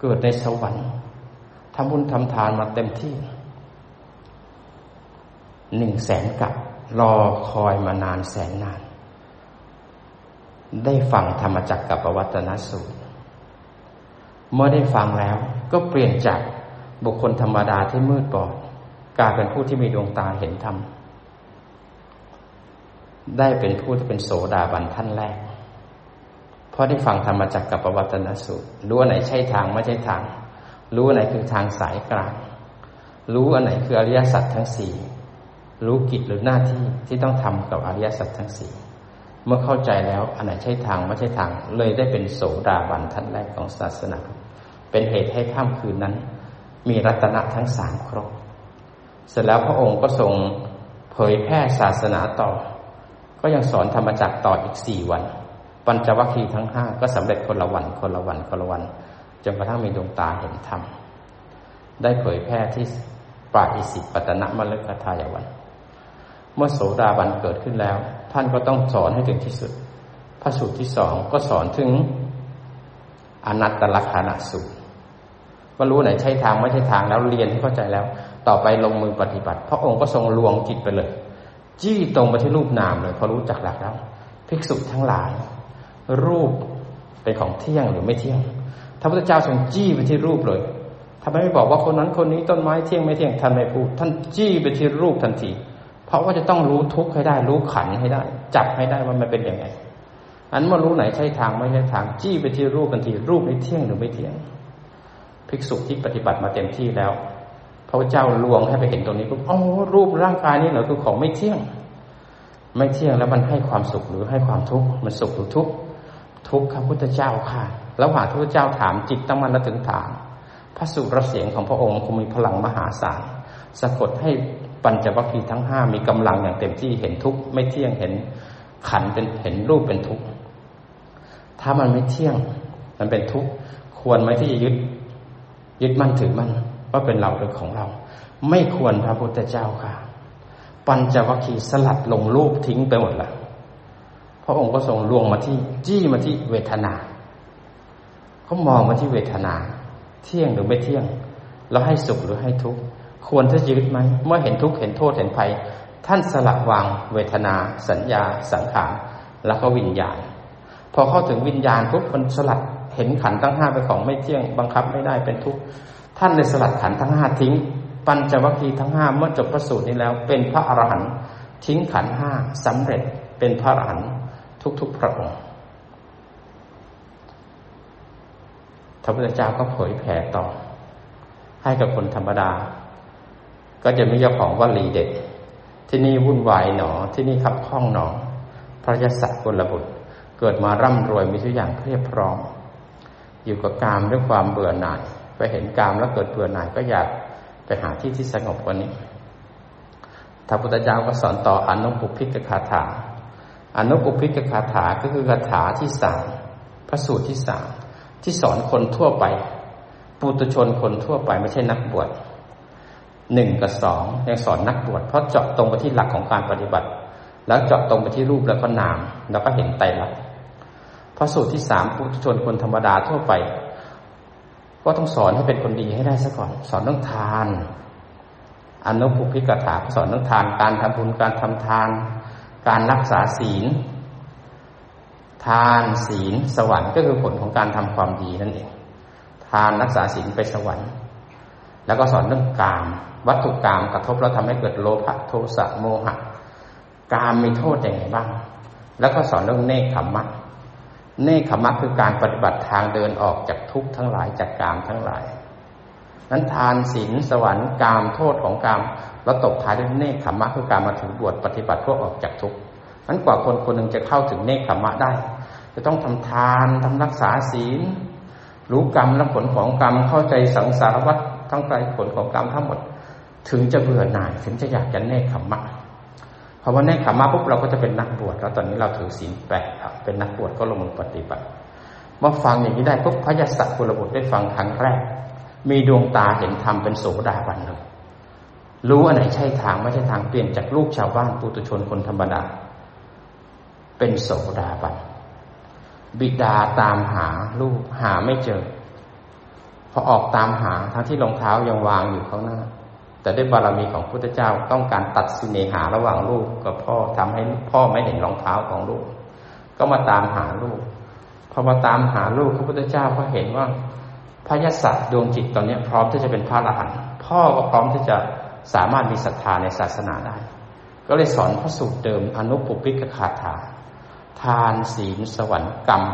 เกิดในสวรรค์ทำบุญทำทานมาเต็มที่หนึ่งแสนกับรอคอยมานานแสนนาน ได้ฟังธรรมจักรกับวัตนสูตร เมื่อได้ฟังแล้วก็เปลี่ยนจาก บุคคลธรรมดาที่มืดบอดกลายเป็นผู้ที่มีดวงตาเห็นธรรมได้เป็นผู้ที่เป็นโสดาบันท่านแรก เพราะได้ฟังธรรมจักรกับปวัตนสูตร รู้ว่าไหนใช่ทางไม่ใช่ทาง รู้อันไหนคือทางสายกลาง รู้อันไหนคืออริยสัจทั้งสี่รู้กิจหรือหน้าที่ที่ต้องทำกับอริยสัจทั้งสี่เมื่อเข้าใจแล้วอันไหนใช่ทางไม่ใช่ทาง เลยได้เป็นโสดาบันท่านแรกของศาสนา เป็นเหตุให้ข้ามคืนนั้น มีรัตนะทั้งสามครบ เสร็จแล้วพระองค์ก็ทรงเผยแพร่ศาสนาต่อ ก็ยังสอนธรรมจักต่ออีกสี่วัน ปัญจวัคคีย์ทั้งห้าก็สำเร็จคนละวันคนละวันคนละวันจนกระทั่งมีดวงตาเห็นธรรมได้เผยแพร่ที่ปราอิสิปัตนะมฤคทายวัน เมื่อโสดาบันเกิดขึ้นแล้ว ท่านก็ต้องสอนให้ถึงที่สุด พระสูตรที่สองก็สอนถึงอนัตตลักษณะสูตร ว่ารู้ไหนใช่ทางไม่ใช่ทางแล้วเรียนให้เข้าใจแล้ว ต่อไปลงมือปฏิบัติ พระองค์ก็ทรงลวงจิตไปเลย จี้ตรงไปที่รูปนามเลยพอรู้จักหลักแล้วภิกษุทั้งหลาย รูปเป็นของเที่ยงหรือไม่เที่ยงพระพุทธเจ้าทรงจี้ไปที่รูปเลยทำไมไม่บอกว่าคนนั้นคนนี้ต้นไม้เที่ยงไม่เที่ยงท่านไม่พูดท่านจี้ไปที่รูปทันที เพราะว่าจะต้องรู้ทุกข์ให้ได้ รู้ขันให้ได้ จับให้ได้ว่ามันเป็นยังไงอันเมื่อรู้ไหนใช่ทางไม่ใช่ทาง จี้ไปที่รูปทันที รูปนี้เที่ยงหรือไม่เที่ยง ภิกษุที่ปฏิบัติมาเต็มที่แล้วพระเจ้าลวงให้ไปเห็นตรงนี้ปุ๊บอ๋อรูปร่างกายนี้เหรอคือของไม่เที่ยง ไม่เที่ยงแล้วมันให้ความสุขหรือให้ความทุกข์มันสุขหรือทุกข์ทุกข์ครับพุทธเจ้าค่ะแล้วหาพระเจ้าถามจิตตั้งมันและถึงฐานพระสุรเสียงของพระองค์คงมีพลังมหาศาลสะกดให้ปัญจวัคคีย์ทั้งห้ามีกำลังอย่างเต็มที่เห็นทุกข์ไม่เที่ยงเห็นขันเป็นเห็นรูปเป็นทุกข์ถ้ามันไม่เที่ยง มันเป็นทุกข์ควรไหมที่จะยึด ยึดมั่นถือมั่นว่าเป็นเราเป็นของเรา ไม่ควรพระพุทธเจ้าค่ะ ปัญจวัคคีย์สลัดลงรูปทิ้งไปหมดละพระองค์ก็ทรงลวงมาที่จี้มาที่เวทนาเขามองมาที่เวทนา เที่ยงหรือไม่เที่ยง แล้วให้สุขหรือให้ทุกข์ควรจะยึดไหมเมื่อเห็นทุกข์เห็นโทษเห็นภัย ท่านสละวางเวทนา สัญญา สังขารแล้วก็วิญญาณ พอเข้าถึงวิญญาณปุ๊บมันสลัด เห็นขันทั้งห้าเป็นของไม่เที่ยงบังคับไม่ได้เป็นทุกข์ท่านเลยสลัดขันทั้งห้าทิ้ง ปัญจวัคคีย์ทั้งห้าเมื่อจบพระสูตรนี้แล้ว เป็นพระอรหันต์ทิ้งขันห้าสำเร็จเป็นพระอรหันต์ทุกๆพระองค์พระพุทธเจ้าก็เผยแผ่ต่อ ให้กับคนธรรมดา ก็จะมีเจ้าของวลีเด็ด ที่นี่วุ่นวายหนอที่นี่ขับข้องหนอพระยศกุลบุตรเกิดมาร่ำรวยมีทุกอย่างเพียบพร้อม อยู่กับกามด้วยความเบื่อหน่ายไปเห็นกามแล้วเกิดเบื่อหน่ายก็อยากไปหาที่ที่สงบกว่านี้พระพุทธเจ้าก็สอนต่ออนุปุพิกคาถาอนุปุพิกคาถาก็คือคาถาที่สามพระสูตรที่สามที่สอนคนทั่วไป ปุตุชนคนทั่วไปไม่ใช่นักบวชหนึ่งกับสองยังสอนนักบวชเพราะเจาะตรงไปที่หลักของการปฏิบัติ แล้วเจาะตรงไปที่รูปแล้วก็นาม แล้วก็เห็นไตรลักษณ์ พระสูตรที่สามปุตุชนคนธรรมดาทั่วไป ก็ต้องสอนให้เป็นคนดีให้ได้ซะก่อน สอนเรื่องทานอนุภุพิกถาสอนเรื่องทาน การทำบุญการทำทาน การรักษาศีล ทานศีล สวรรค์ก็คือผลของการทำความดีนั่นเอง ทานรักษาศีลไปสวรรค์ แล้วก็สอนเรื่องกาม วัตถุกามกระทบแล้วทำให้เกิดโลภะโทสะโมหะ กามมีโทษอย่างไรบ้าง แล้วก็สอนเรื่องเนคขมมะ เนคขมมะคือการปฏิบัติทางเดินออกจากทุกข์ทั้งหลายจากกามทั้งหลาย นั้นทานศีลสวรรค์กามโทษของกามแล้วตกท้ายด้วยเนคขมมะคือการมาถึงบวชปฏิบัติเพื่อออกจากทุกข์นั้นกว่าคนคนหนึ่งจะเข้าถึงเนคขมะได้ จะต้องทำทานทำรักษาศีล รู้กรรมและผลของกรรมเข้าใจสังสารวัฏทั้งใจผลของกรรมทั้งหมด ถึงจะเบื่อหน่ายถึงจะอยากจะเนคขมะ พอวันเนคขมะปุ๊บเราก็จะเป็นนักบวชแล้วตอนนี้เราถือศีลแปดเป็นนักบวชก็ลงมือปฏิบัติเมื่อฟังอย่างนี้ได้ปุ๊บพระยศกุลบุตรได้ฟังครั้งแรก มีดวงตาเห็นธรรมเป็นโสดาบันเลยรู้อันไหนใช่ทางไม่ใช่ทางเปลี่ยนจากลูกชาวบ้านปุตุชนคนธรรมดา เป็นโสดาบันบิดาตามหาลูกหาไม่เจอ พอออกตามหาทั้งที่รองเท้ายังวางอยู่ข้างหน้า แต่ด้วยบารมีของพุทธเจ้าต้องการตัดสิเนหาระหว่างลูกกับพ่อทำให้พ่อไม่เห็นรองเท้าของลูก ก็มาตามหาลูกพอมาตามหาลูกพระพุทธเจ้าก็เห็นว่าพระยศดวงจิตตอนนี้พร้อมที่จะเป็นพระอรหันต์พ่อก็พร้อมที่จะสามารถมีศรัทธาในศาสนาได้ ก็เลยสอนพระสูตรเดิมอนุปุพิกคาถา ทานศีลสวรรค์กรรม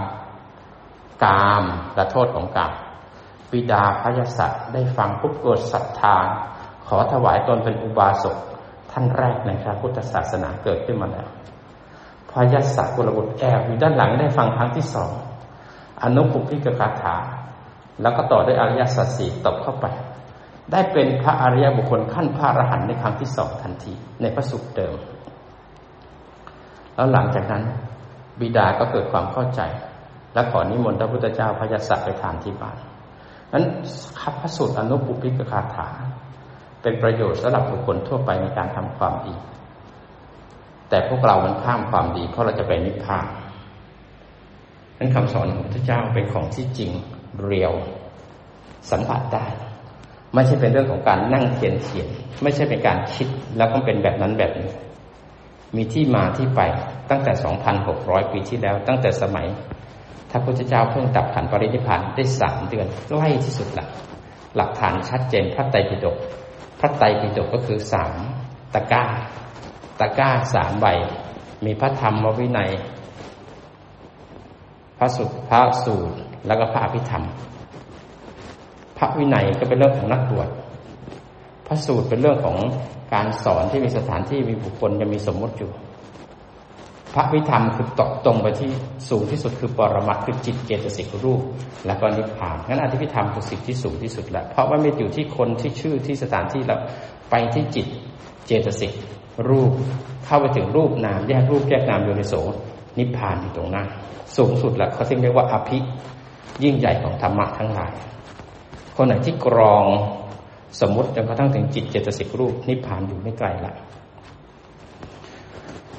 กามและโทษของกรรมปิดาพระยศได้ฟังปุ๊บเกิดศรัทธา ขอถวายตนเป็นอุบาสกท่านแรกในพระพุทธศาสนาเกิดขึ้นมาแล้วพระยศกุลบุตรแอบอยู่ด้านหลังได้ฟังครั้งที่สองอนุภุพิกคาถา แล้วก็ต่อด้วยอริยสัจสี่ตบเข้าไป ได้เป็นพระอริยบุคคลขั้นพระอรหันต์ในครั้งที่สองทันที ในพระสุขเดิม แล้วหลังจากนั้น บิดาก็เกิดความเข้าใจ และขอนิมนต์พระพุทธเจ้าพระยศไปทานที่บ้านนั้นขับพระสูตรอนุปุพิกคาถา เป็นประโยชน์สำหรับบุคคลทั่วไปในการทำความดี แต่พวกเรามันข้ามความดี เพราะเราจะไปนิพพานนั้นคำสอนของพระเจ้าเป็นของที่จริงเรียวสัมผัสได้ ไม่ใช่เป็นเรื่องของการนั่งเขียนเขียน ไม่ใช่เป็นการคิดแล้วก็เป็นแบบนั้นแบบนี้ มีที่มาที่ไปตั้งแต่ 2,600 ปีที่แล้ว ตั้งแต่สมัยถ้าพุทธเจ้าเพิ่งดับขันปรินิพานได้สามเดือนใกล้ที่สุดละหลักฐานชัดเจนพระไตรปิฎก พระไตรปิฎกก็คือสามตะก้า ตะก้าสามใบ มีพระธรรมวินัย พระสุพระสูตร แล้วก็พระอภิธรรม พระวินัยก็เป็นเรื่องของนักบวช พระสูตรเป็นเรื่องของการสอนที่มีสถานที่มีบุคคลจะมีสมมติอยู่ พระวิธรรมคือตกตรงไปที่สูงที่สุดคือปรมัตคือจิตเจตสิกรูป แล้วก็นิพพานงั้นอธิพิธรรมคือสิ่งที่สูงที่สุดแหละเพราะว่าไม่อยู่ที่คนที่ชื่อที่สถานที่แล้วไปที่จิตเจตสิกรูป เข้าไปถึงรูปนามแยกรูปแยกนามอยู่ในโสนิพพานอยู่ตรงหน้า สูงสุดแหละเขาเรียกว่าอภิยิ่งใหญ่ของธรรมะทั้งหลาย คนไหนที่กรองสมมติจนกระทั่งถึงจิตเจตสิกรูปนิพพานอยู่ไม่ไกลละ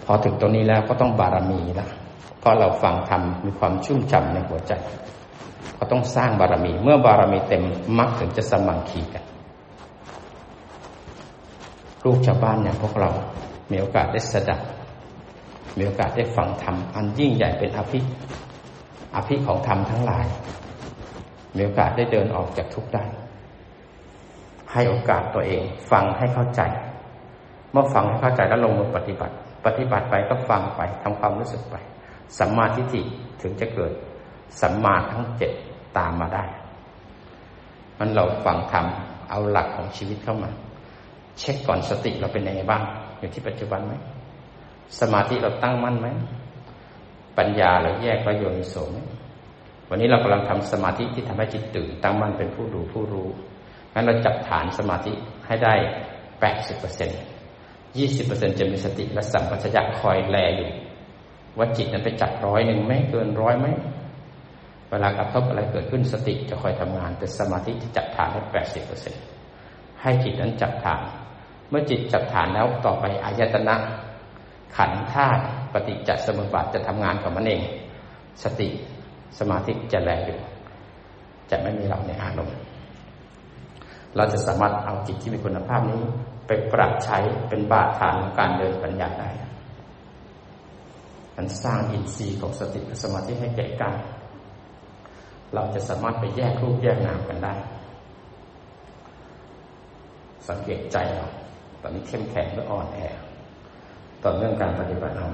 พอถึงตรงนี้แล้วก็ต้องบารมีละเพราะเราฟังธรรมมีความชุ่มฉ่าในหัวใจ ก็ต้องสร้างบารมี เมื่อบารมีเต็มมรรคถึงจะสมังคีกันลูกชาวบ้านอย่างพวกเรา มีโอกาสได้สดับ มีโอกาสได้ฟังธรรมอันยิ่งใหญ่เป็นอภิอภิของธรรมทั้งหลาย มีโอกาสได้เดินออกจากทุกข์ได้ ให้โอกาสตัวเอง ฟังให้เข้าใจ เมื่อฟังให้เข้าใจแล้วลงมือปฏิบัติ ปฏิบัติไปก็ฟังไปทำความรู้สึกไป สัมมาทิฏฐิถึงจะเกิดสัมมาทั้งเจ็ดตามมาได้ มันเราฟังธรรมเอาหลักของชีวิตเข้ามา เช็คก่อนสติเราเป็นยังไงบ้าง อยู่ที่ปัจจุบันไหม สมาธิเราตั้งมั่นไหม ปัญญาเราแยกประโยชน์โสไหมวันนี้เรากำลังทำสมาธิที่ทำให้จิตตื่นตั้งมั่นเป็นผู้ดูผู้รู้งั้นเราจับฐานสมาธิให้ได้แปดสิบเปอร์เซ็นต์ ยี่สิบเปอร์เซ็นจะมีสติและสัมปชัญญะคอยแลอยู่ว่าจิตนั้นไปจับร้อยหนึ่งไหมเกินร้อยไหมเวลากระทบอะไรเกิดขึ้นสติจะคอยทำงาน แต่สมาธิจะจับฐานให้แปดสิบเปอร์เซ็นให้จิตนั้นจับฐาน เมื่อจิตจับฐานแล้วต่อไปอายตนะ ขันธาตุปฏิจจสมุปบาทจะทำงานของมันเอง สติสมาธิจะแรงอยู่ จะไม่มีเราในอารมณ์เราจะสามารถเอาจิตที่มีคุณภาพนี้ ไปปรับใช้เป็นบาตฐานของการเดินปัญญาได้มันสร้างอินทรีย์ของสติสมาธิให้แก่กัน เราจะสามารถไปแยกรูปแยกนามกันได้ สังเกตใจเรา ตอนนี้เข้มแข็งหรืออ่อนแอต่อเรื่องการปฏิบัติธรรม